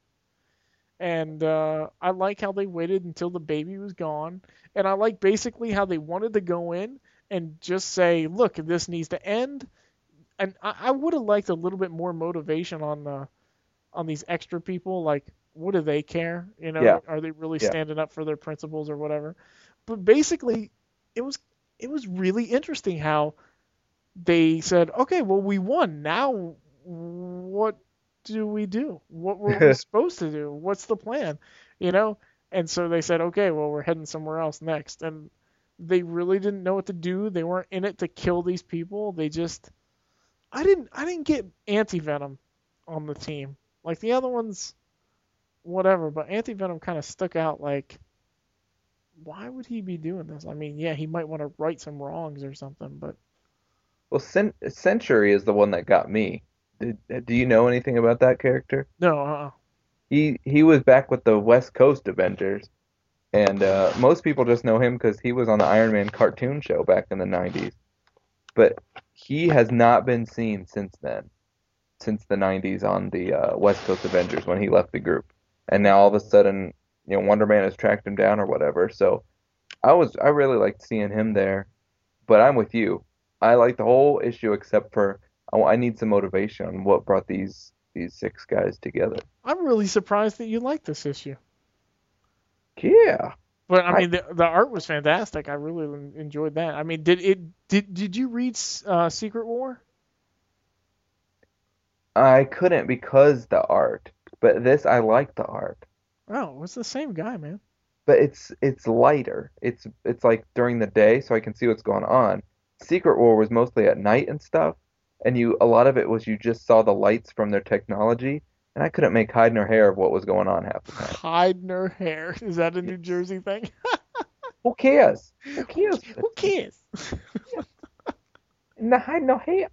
And uh, I like how they waited until the baby was gone, and I like basically how they wanted to go in and just say, "Look, this needs to end." And I, I would have liked a little bit more motivation on the on these extra people. Like, what do they care? You know, Yeah. are they really Yeah. standing up for their principles or whatever? But basically, it was it was really interesting how they said, "Okay, well, we won. Now, what do we do? What were we supposed to do? What's the plan?" You know. And so they said, "Okay, well, we're heading somewhere else next." And they really didn't know what to do. They weren't in it to kill these people. They just I didn't I didn't get Anti Venom on the team. Like the other ones whatever, but Anti Venom kind of stuck out like why would he be doing this? I mean, yeah, he might want to right some wrongs or something, but Well, Cen- Century is the one that got me. Did, do you know anything about that character? no, uh, He he was back with the West Coast Avengers, and uh, most people just know him because he was on the Iron Man cartoon show back in the 90s. But he has not been seen since then, since the 90s on the uh, West Coast Avengers when he left the group. And now all of a sudden, you know, Wonder Man has tracked him down or whatever. So I was I really liked seeing him there. But I'm with you. I like the whole issue except for I, I need some motivation on what brought these these six guys together. I'm really surprised that you like this issue. Yeah. But I I- mean, the, the art was fantastic. I really enjoyed that. I mean, did it did did you read uh, Secret War? I couldn't because the art, but this I like the art. Oh, it's the same guy, man. But it's it's lighter. It's it's like during the day, so I can see what's going on. Secret War was mostly at night and stuff, and you a lot of it was you just saw the lights from their technology, and I couldn't make hide nor hair of what was going on half the time. Hide nor hair. Is that a New Jersey thing? Who cares? Who cares? Who cares? No hide no hair.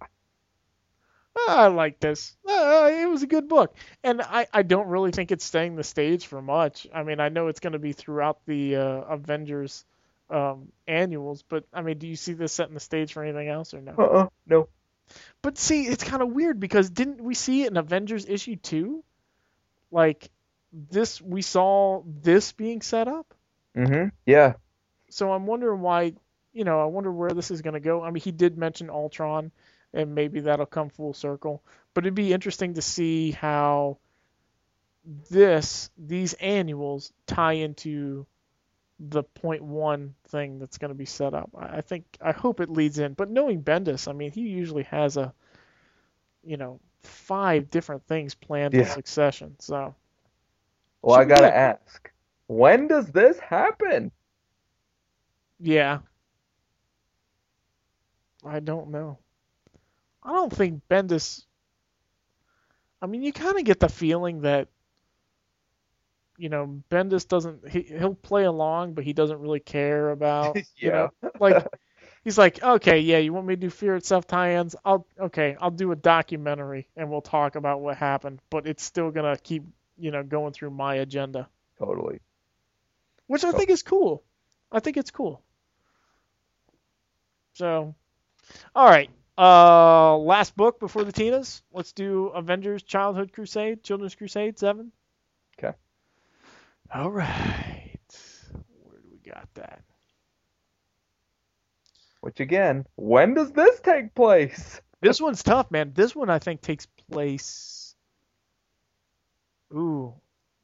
I like this. Uh, it was a good book, and I, I don't really think it's staying the stage for much. I mean, I know it's going to be throughout the uh, Avengers um, annuals, but I mean, do you see this setting the stage for anything else or no? Uh-uh. No. But see, it's kind of weird because didn't we see it in Avengers issue two? Like this, we saw this being set up. Mm-hmm. Yeah. So I'm wondering why. You know, I wonder where this is going to go. I mean, he did mention Ultron, and maybe that'll come full circle. But it'd be interesting to see how this these annuals tie into the point one thing that's going to be set up. I think I hope it leads in. But knowing Bendis, I mean, he usually has a you know five different things planned in succession. So Well, Should I gotta ask, when does this happen? yeah, I don't know. I don't think Bendis. I mean, you kind of get the feeling that you know Bendis doesn't. He, he'll play along, but he doesn't really care about. You know, like he's like, okay, yeah, you want me to do Fear Itself tie-ins? I'll okay, I'll do a documentary and we'll talk about what happened, but it's still gonna keep you know going through my agenda, Totally. which I think is cool. I think it's cool. So, all right. Uh, last book before the Tinas. Let's do Avengers Childhood Crusade, Children's Crusade 7. All right. Where do we got that? Which again, when does this take place? This one's tough, man. This one I think takes place. Ooh,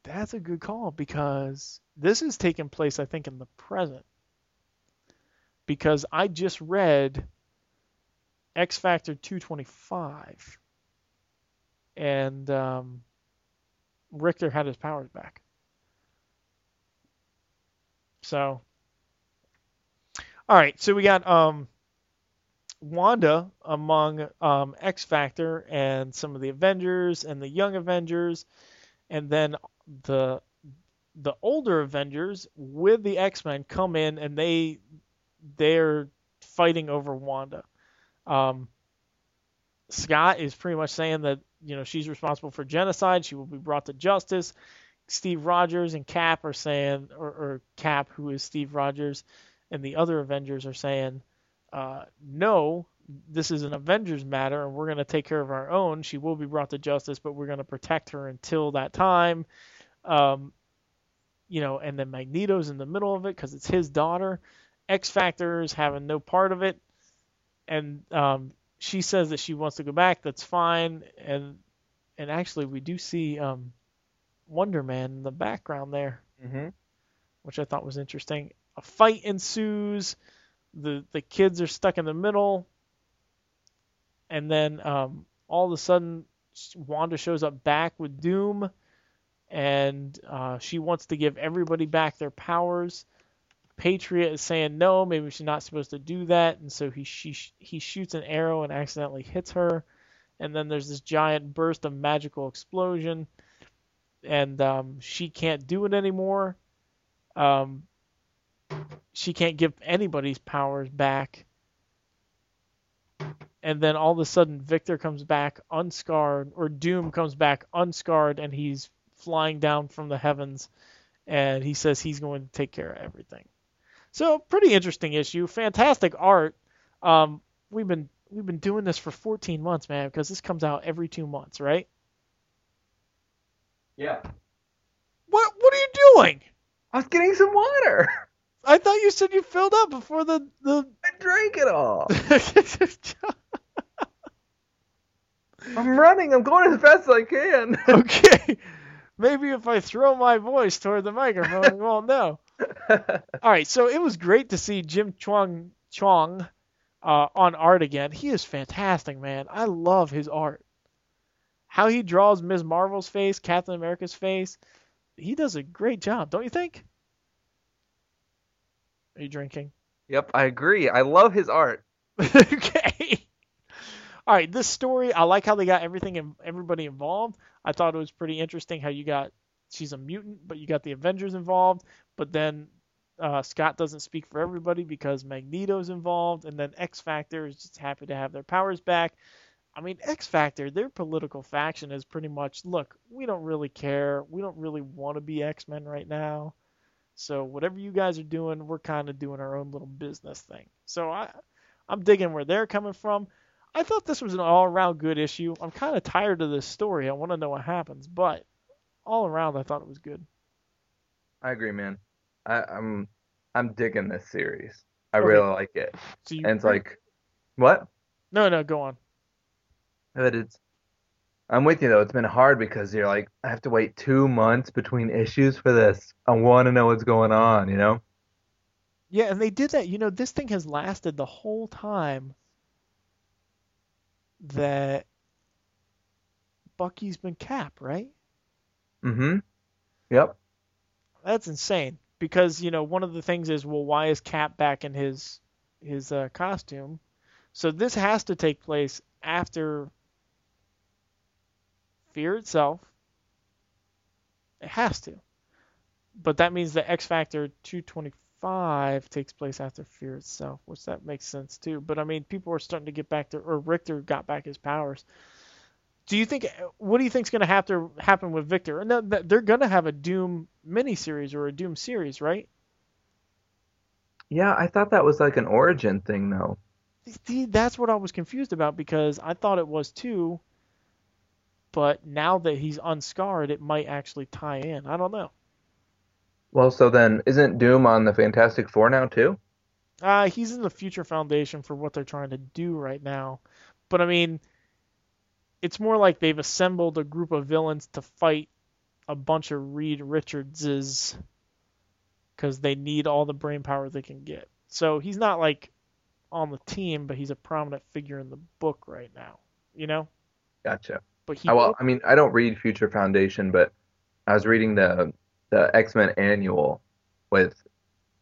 that's a good call because this is taking place, I think, in the present. Because I just read X Factor 225, and um, Rictor had his powers back. So, all right, so we got um, Wanda among um, X Factor and some of the Avengers and the Young Avengers, and then the the older Avengers with the X Men come in and they they're fighting over Wanda. Um, Scott is pretty much saying that you know she's responsible for genocide. She will be brought to justice. Steve Rogers and Cap are saying, or, or Cap, who is Steve Rogers, and the other Avengers are saying, uh, no, this is an Avengers matter, and we're going to take care of our own. She will be brought to justice, but we're going to protect her until that time. Um, you know, and then Magneto's in the middle of it because it's his daughter. X Factor is having no part of it, and um, she says that she wants to go back. That's fine, and and actually we do see um, Wonder Man in the background there Mm-hmm. which I thought was interesting. A fight ensues. The the kids are stuck in the middle, and then um, all of a sudden, Wanda shows up back with Doom, and uh, she wants to give everybody back their powers. Patriot is saying no, maybe she's not supposed to do that, and so he she he shoots an arrow and accidentally hits her, and then there's this giant burst of magical explosion, and um, she can't do it anymore. Um, she can't give anybody's powers back. And then all of a sudden, Victor comes back unscarred, or Doom comes back unscarred, and he's flying down from the heavens, and he says he's going to take care of everything. So, pretty interesting issue. Fantastic art. Um, we've been we've been doing this for 14 months, man, because this comes out every two months, right? Yeah. What What are you doing? I was getting some water. I thought you said you filled up before the the. I drank it all. I'm running. I'm going as fast as I can. okay. Maybe if I throw my voice toward the microphone, you won't know. All right, so it was great to see Jim Cheung Cheung uh, on art again. He is fantastic, man. I love his art. How he draws Ms. Marvel's face, Captain America's face, he does a great job, don't you think? Are you drinking? yep, I agree. I love his art. okay. All right, this story, I like how they got everything and everybody involved. I thought it was pretty interesting how you got she's a mutant, but you got the Avengers involved, but then uh, Scott doesn't speak for everybody because Magneto's involved, and then X Factor is just happy to have their powers back. I mean, X Factor, their political faction is pretty much look, we don't really care. We don't really want to be X Men right now. So whatever you guys are doing, we're kind of doing our own little business thing. So I, I'm digging where they're coming from. I thought this was an all-around good issue. I'm kind of tired of this story. I want to know what happens, but all around, I thought it was good. I agree, man. I, I'm I'm digging this series. I Okay. really like it. So you, And it's like, what? no, no, go on. But it's. I'm with you though. It's been hard because you're like, I have to wait two months between issues for this. I want to know what's going on. You know? Yeah, and they did that. You know, this thing has lasted the whole time that Bucky's been Cap, right? Mm-hmm. Yep. That's insane. Because you know, one of the things is, well, why is Cap back in his his uh, costume? So this has to take place after Fear itself. It has to. But that means that X Factor 225 takes place after Fear itself, which that makes sense too. But I mean, people are starting to get back to, or Rictor got back his powers. Do you think? What do you think's going to have to happen with Victor? And they're going to have a Doom miniseries or a Doom series, right? Yeah, I thought that was like an origin thing though. See, that's what I was confused about because I thought it was too. But now that he's unscarred, it might actually tie in. I don't know. Well, so then isn't Doom on the Fantastic Four now too? Uh, he's in the Future Foundation for what they're trying to do right now. But I mean, it's more like they've assembled a group of villains to fight a bunch of Reed Richardses because they need all the brain power they can get. So he's not like on the team, but he's a prominent figure in the book right now. You know? Gotcha. But he well, I mean, I don't read Future Foundation, but I was reading the the X-Men annual with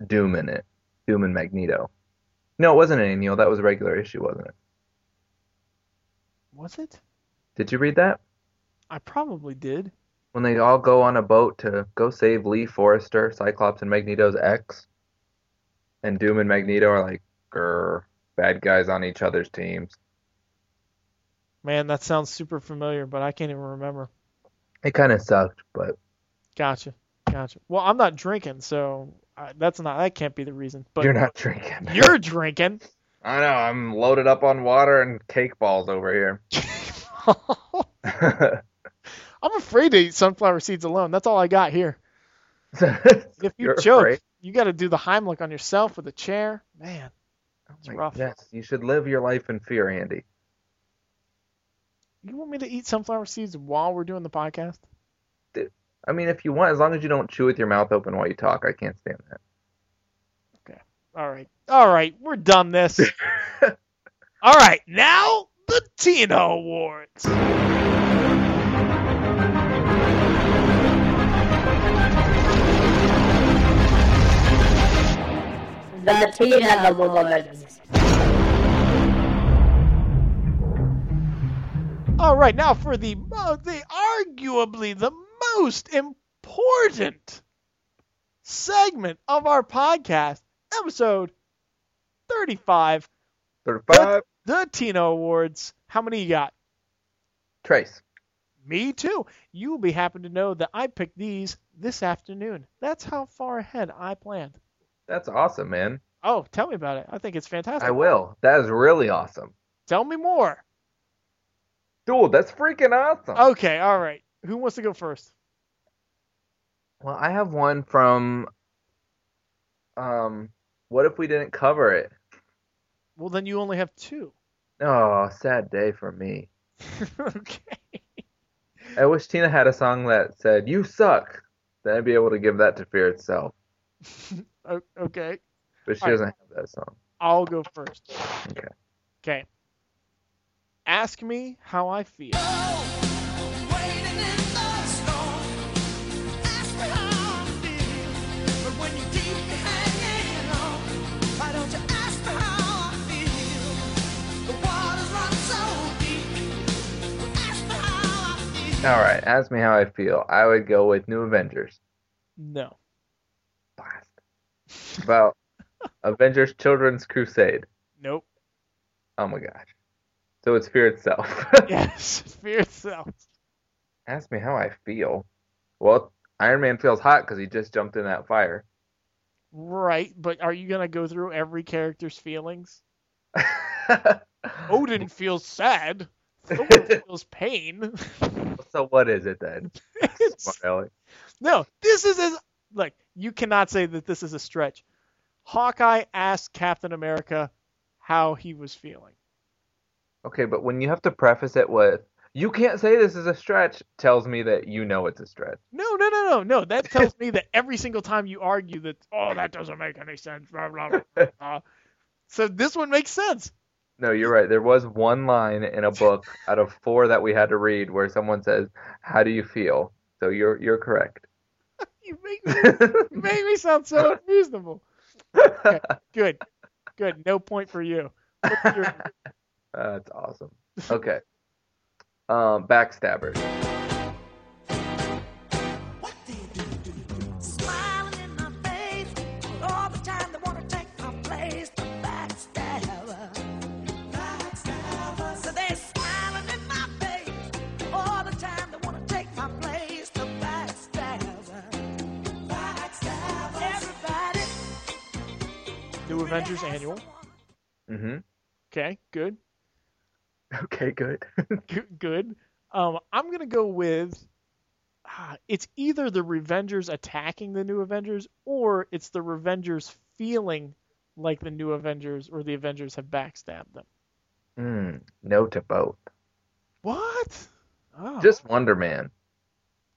Doom in it, Doom and Magneto. No, it wasn't an annual. That was a regular issue, wasn't it? was it? Did you read that? I probably did. When they all go on a boat to go save Lee Forrester, Cyclops and Magneto's ex, and Doom and Magneto are like, grr, bad guys on each other's teams. Man, that sounds super familiar, but I can't even remember. It kind of sucked, but Gotcha, gotcha. Well, I'm not drinking, so I, that's not that can't be the reason. But you're not drinking. You're drinking. I know. I'm loaded up on water and cake balls over here. I'm afraid to eat sunflower seeds alone. That's all I got here. If you You're choke, afraid? you got to do the Heimlich on yourself with a chair. Man, it's Like, oh rough. Yes, you should live your life in fear, Andy. You want me to eat sunflower seeds while we're doing the podcast? I mean, if you want, as long as you don't chew with your mouth open while you talk, I can't stand that. Okay. All right, all right, we're done this. all right, now the Tina Awards. The Tina Awards. All right, now for the the arguably the most important segment of our podcast, episode 35, 35. the Tino Awards. How many you got? Trace. Me too. You will be happy to know that I picked these this afternoon. That's how far ahead I planned. That's awesome, man. Oh, tell me about it. I think it's fantastic. I will. That is really awesome. Tell me more. Dude, that's freaking awesome. Okay, all right. Who wants to go first? Well, I have one from um what if we didn't cover it? Well, then you only have two. Oh, sad day for me. okay. I wish Tina had a song that said "You suck." Then I'd be able to give that to Fear itself. Okay. But she All right. doesn't have that song. I'll go first. Okay. Okay. Ask me how I feel. Waiting in the storm, ask me how I feel. But when you keep me hanging on, why don't you ask me how I feel? The waters run so deep. Ask me how I feel. All right. Ask me how I feel. I would go with New Avengers. No. Blast. About Avengers Children's Crusade. Nope. Oh my gosh. So it's Fear itself. Yes. Fear itself. Ask me how I feel. Well, Iron Man feels hot because he just jumped in that fire. Right, but are you gonna go through every character's feelings? Odin feels sad. Thor feels pain. so what is it then? No, this is as like you cannot say that this is a stretch. Hawkeye asked Captain America how he was feeling. Okay, but when you have to preface it with "You can't say this is a stretch," tells me that you know it's a stretch. No, no, no, no, no. That tells me that every single time you argue that, oh, that doesn't make any sense. Blah blah blah. So this one makes sense. No, you're right. There was one line in a book out of four that we had to read where someone says, "How do you feel?" So you're you're correct. You make me, you make me sound so unreasonable. Okay, good, good. No point for you. What's your- That's awesome. Okay. Um, backstabbers. What they do, do, do. Smiling in my face, all the time they wanna take my place. The backstabber, backstabber. So they're smiling in my face, all the time they wanna take my place. The backstabber, backstabber. Everybody. New Avengers Annual. Mm-hmm. Okay, good, Okay, good. good. Um, I'm gonna go with. ah, It's either the Revengers attacking the New Avengers, or it's the Revengers feeling like the New Avengers or the Avengers have backstabbed them. mm, no to both. What? Oh. Just Wonder Man.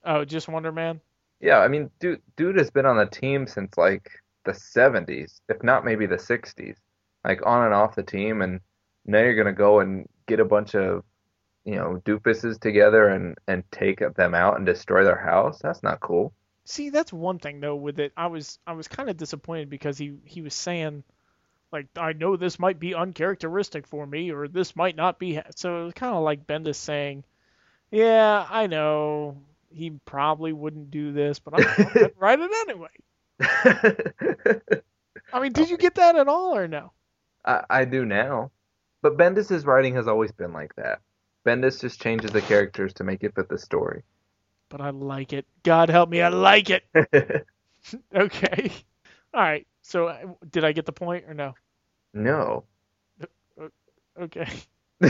oh, just Wonder Man. Yeah, I mean, dude, dude has been on the team since like the 70s, if not maybe the 60s, like on and off the team, and now you're gonna go and get a bunch of, you know, doofuses together and and take them out and destroy their house. That's not cool. See, that's one thing though with it. I was I was kind of disappointed because he he was saying like I know this might be uncharacteristic for me or this might not be. So it was kind of like Bendis saying, "Yeah, I know he probably wouldn't do this, but I'm gonna write it anyway." I mean, did you get that at all or no? I, I do now, but Bendis's writing has always been like that. Bendis just changes the characters to make it fit the story. But I like it. God help me, I like it. Okay. All right. So uh, did I get the point or no? no. Okay.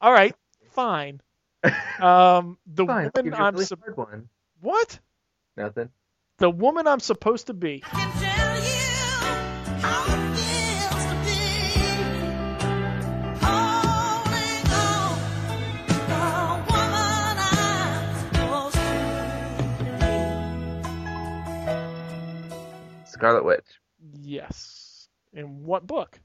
All right. Fine. Um, the Fine, woman I'm really one. what? Nothing. The woman I'm supposed to be. Scarlet Witch. Yes. In what book?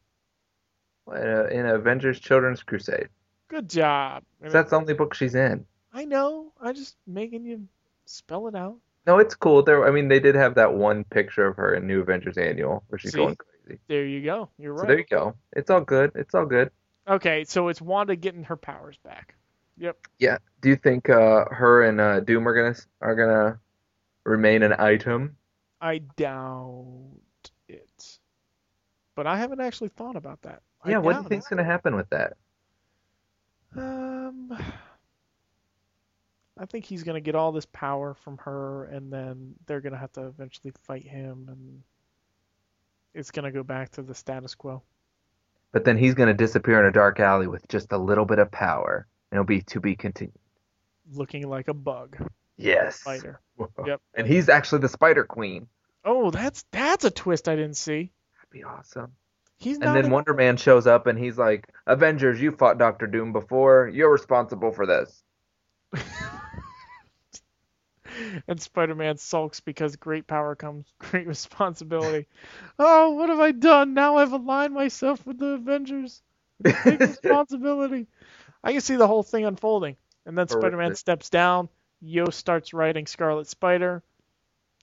In, a, in Avengers Children's Crusade. Good job. That's the only book she's in. I know. I'm just making you spell it out. No, it's cool. There, I mean, they did have that one picture of her in New Avengers Annual where she's See? going crazy. There you go. You're right. So there you go. It's all good. It's all good. Okay, so it's Wanda getting her powers back. Yep. Yeah. Do you think uh, her and uh, Doom are gonna are gonna remain an item? I doubt it. But I haven't actually thought about that. I Yeah, what do you think's gonna happen with that? Um, I think he's gonna get all this power from her, and then they're gonna have to eventually fight him, and it's gonna go back to the status quo. But then he's gonna disappear in a dark alley with just a little bit of power, and it'll be to be continued. Looking like a bug Yes. spider. Yep. And he's actually the Spider Queen. Oh, that's that's a twist I didn't see. That'd be awesome. He's not. And then in- Wonder Man shows up and he's like, Avengers, you fought Doctor Doom before. You're responsible for this. and Spider-Man sulks because great power comes great responsibility. oh, what have I done? Now I've aligned myself with the Avengers. Big responsibility. I can see the whole thing unfolding. And then Spider-Man steps down. Yost starts writing Scarlet Spider.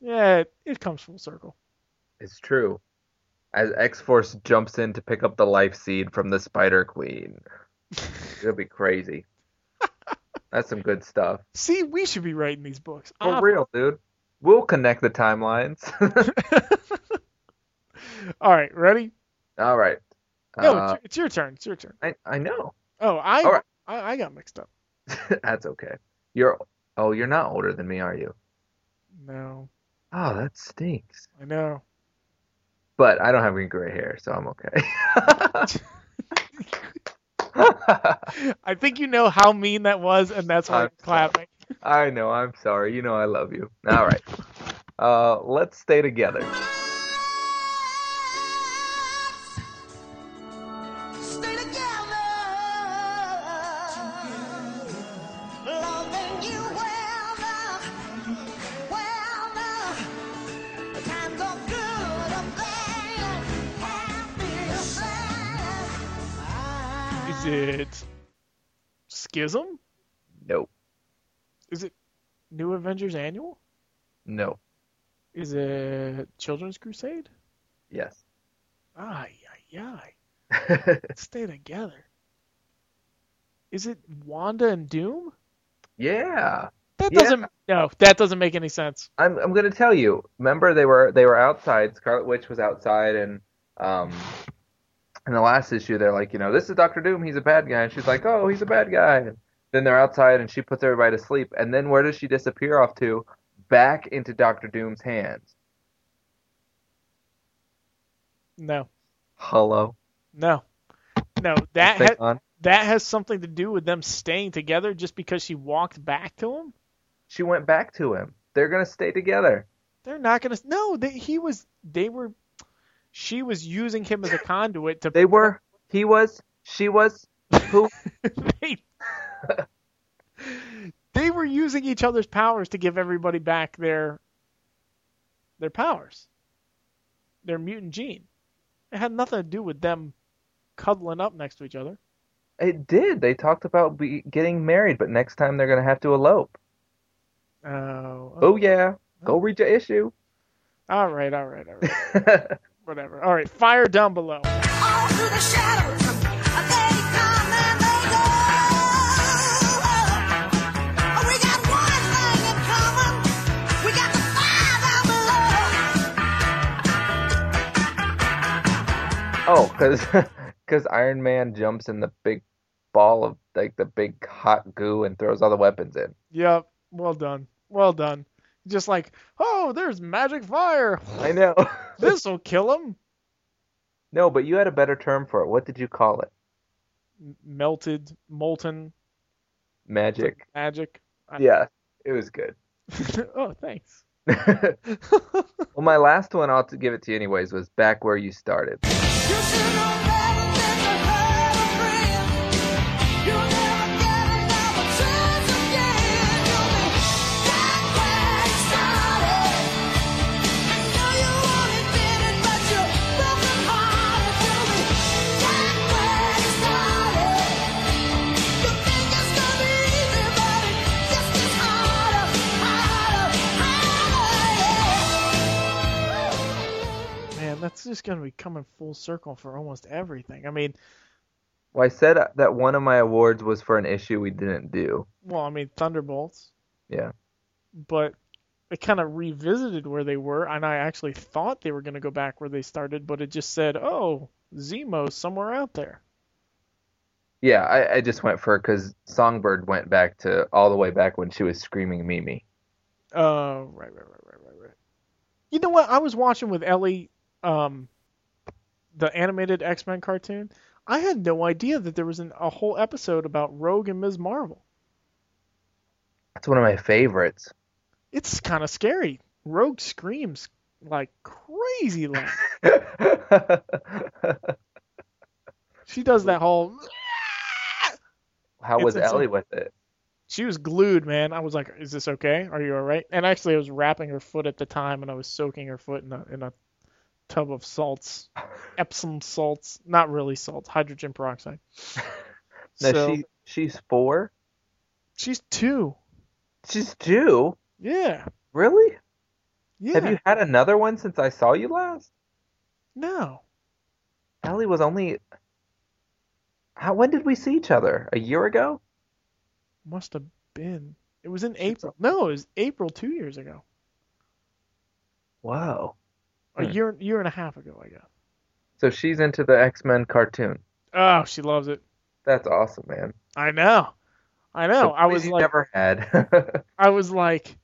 Yeah, it, it comes full circle. It's true. As X Force jumps in to pick up the life seed from the Spider Queen. It'll be crazy. That's some good stuff. See, we should be writing these books. For Ah, real, dude. We'll connect the timelines. All right, ready? All right. No, Uh, it's, your, it's your turn. It's your turn. I, I know. Oh, I, right. I I got mixed up. That's okay. You're oh, you're not older than me, are you? No, Oh, that stinks. I know. But I don't have any gray hair, so I'm okay. I think you know how mean that was, and that's why I'm I'm clapping. I know, I'm sorry. You know I love you. All right. Uh, let's stay together. Is it Schism? No, Is it New Avengers Annual? no, Is it Children's Crusade? yes. Ay, ay, ay. Stay together. Is it Wanda and Doom? yeah. That Yeah. doesn't. No, that doesn't make any sense. I'm I'm gonna tell you. Remember they were they were outside. Scarlet Witch was outside, and um, in the last issue they're like, you know, this is Doctor Doom. He's a bad guy, and she's like, oh, he's a bad guy. And then they're outside, and she puts everybody to sleep. And then where does she disappear off to? Back into Doctor Doom's hands. No, Hello. no, no. That ha- on. that has something to do with them staying together just because she walked back to him. She went back to him. They're gonna stay together. They're not gonna. No, they, he was. They were. She was using him as a conduit to. They were. He was. She was. Who? they, they were using each other's powers to give everybody back their their powers, their mutant gene. It had nothing to do with them cuddling up next to each other. It did. They talked about be, getting married, but next time they're gonna have to elope. Oh. Oh yeah. Go read your issue. All right, all right, all right. Whatever. All right, fire down below. All through the shadows, they come and they go. We got one thing in common. We got the fire down below. Oh, because because Iron Man jumps in the big ball of like the big hot goo and throws all the weapons in. Yep. Well done. Well done. Just like, oh, there's magic fire. I know. This will kill him. no, but you had a better term for it. What did you call it? M- Melted, molten Magic. magic. I- Yeah, it was good. oh, thanks. well, my last one, I'll t- give it to you anyways, was back where you started. That's just going to be coming full circle for almost everything. I mean, Well, I said that one of my awards was for an issue we didn't do. well, I mean, Thunderbolts, Yeah. but it kind of revisited where they were, and I actually thought they were going to go back where they started, but it just said, "Oh, Zemo's somewhere out there." Yeah, I, I just went for because Songbird went back to all the way back when she was screaming Mimi. Uh, right, right, right, right, right, right. You know what? I was watching with Ellie, um, the animated X Men cartoon. I had no idea that there was an, a whole episode about Rogue and Ms. Marvel. That's one of my favorites. It's kind of scary. Rogue screams like crazy loud. She does that whole. How was It's insane. Ellie with it? She was glued, man. I was like, "Is this okay? Are you all right?" And actually, I was wrapping her foot at the time, and I was soaking her foot in a in a tub of salts, Epsom salts, not really salts, hydrogen peroxide. No, so she she's four. she's two. She's two. Yeah, Really? yeah. Have you had another one since I saw you last? No, Ellie was only. How? When did we see each other? A year ago? must have been. It was in April. No, it was April two years ago. Whoa. A Hmm. year year and a half ago, I guess. So she's into the X Men cartoon. Oh, she loves it. That's awesome, man. I know. I know. I was like, never had. I was like,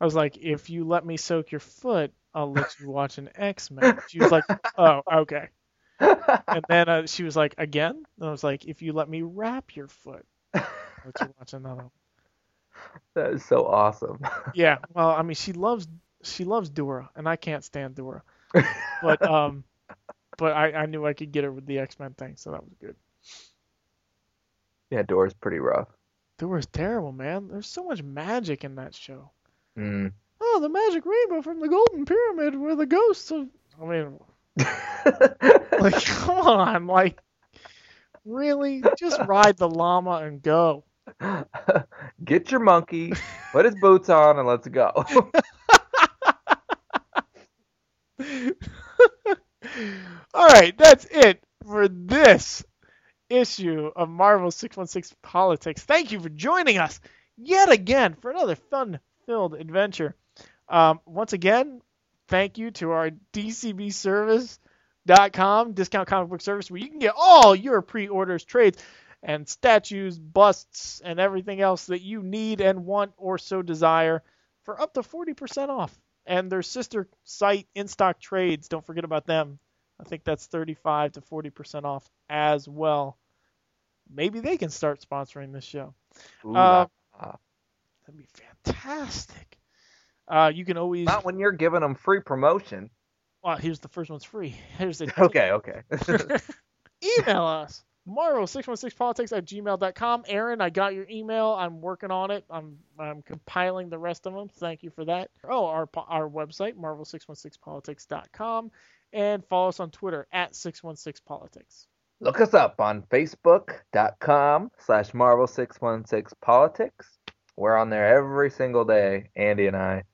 I was like, if you let me soak your foot, I'll let you watch an X Men. She was like, oh, okay. And then uh, she was like, again? And I was like, if you let me wrap your foot, I'll let you watch another one. that is so awesome. Yeah. Well, I mean, she loves she loves Dora, and I can't stand Dora. But um, but I I knew I could get her with the X Men thing, so that was good. yeah, Dora's pretty rough. Dora's terrible, man. There's so much magic in that show. Mm. Oh, the magic rainbow from the Golden Pyramid, where the ghosts of I mean, like, come on, like, really? Just ride the llama and go. Get your monkey, put his boots on, and let's go. All right, that's it for this issue of Marvel 616 Politics. Thank you for joining us yet again for another fun-filled adventure. Um, once again, thank you to our DCBService.com discount comic book service where you can get all your pre-orders, trades, and statues, busts, and everything else that you need and want or so desire for up to 40% off. And their sister site, In Stock Trades, don't forget about them. I think that's 35 to 40% off as well. Maybe they can start sponsoring this show. Ooh, Uh, That'd be fantastic. Uh, you can always. Not when you're giving them free promotion. Well, here's the first one's free. Here's the Okay, okay. email us marvel616politics at gmail.com aaron i got your email. I'm working on it. I'm i'm compiling the rest of them. Thank you for that. Oh our our website marvel616politics.com and follow us on twitter at 616politics Look us up on Facebook.com slash Marvel616Politics. We're on there every single day, Andy and I,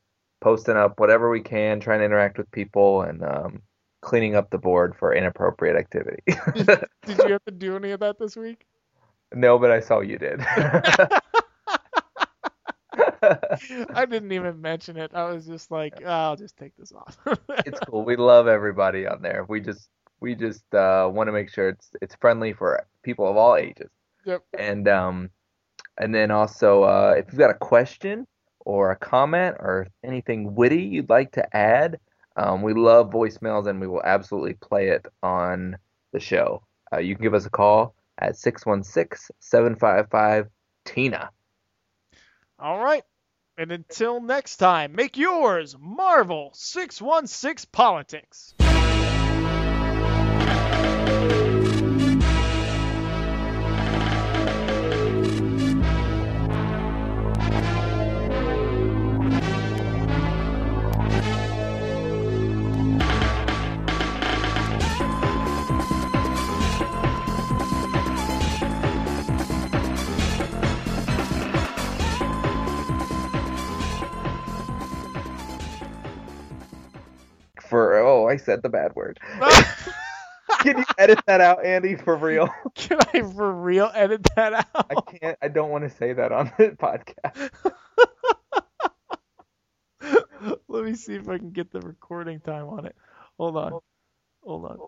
posting up whatever we can, trying to interact with people, and um, cleaning up the board for inappropriate activity. did you have to do any of that this week no, but I saw you did. i didn't even mention it i was just like oh, i'll just take this off it's cool. We love everybody on there. We just we just uh, want to make sure it's it's friendly for people of all ages. Yep. And um, and then also uh, if you've got a question or a comment or anything witty you'd like to add, um, we love voicemails and we will absolutely play it on the show. Uh, you can give us a call at 616-755 Tina. All right. And until next time, make yours Marvel 616 Politics. I said the bad word. Can you edit that out, Andy? For real? Can I for real edit that out? I can't. I don't want to say that on the podcast. Let me see if I can get the recording time on it. Hold on. Hold on.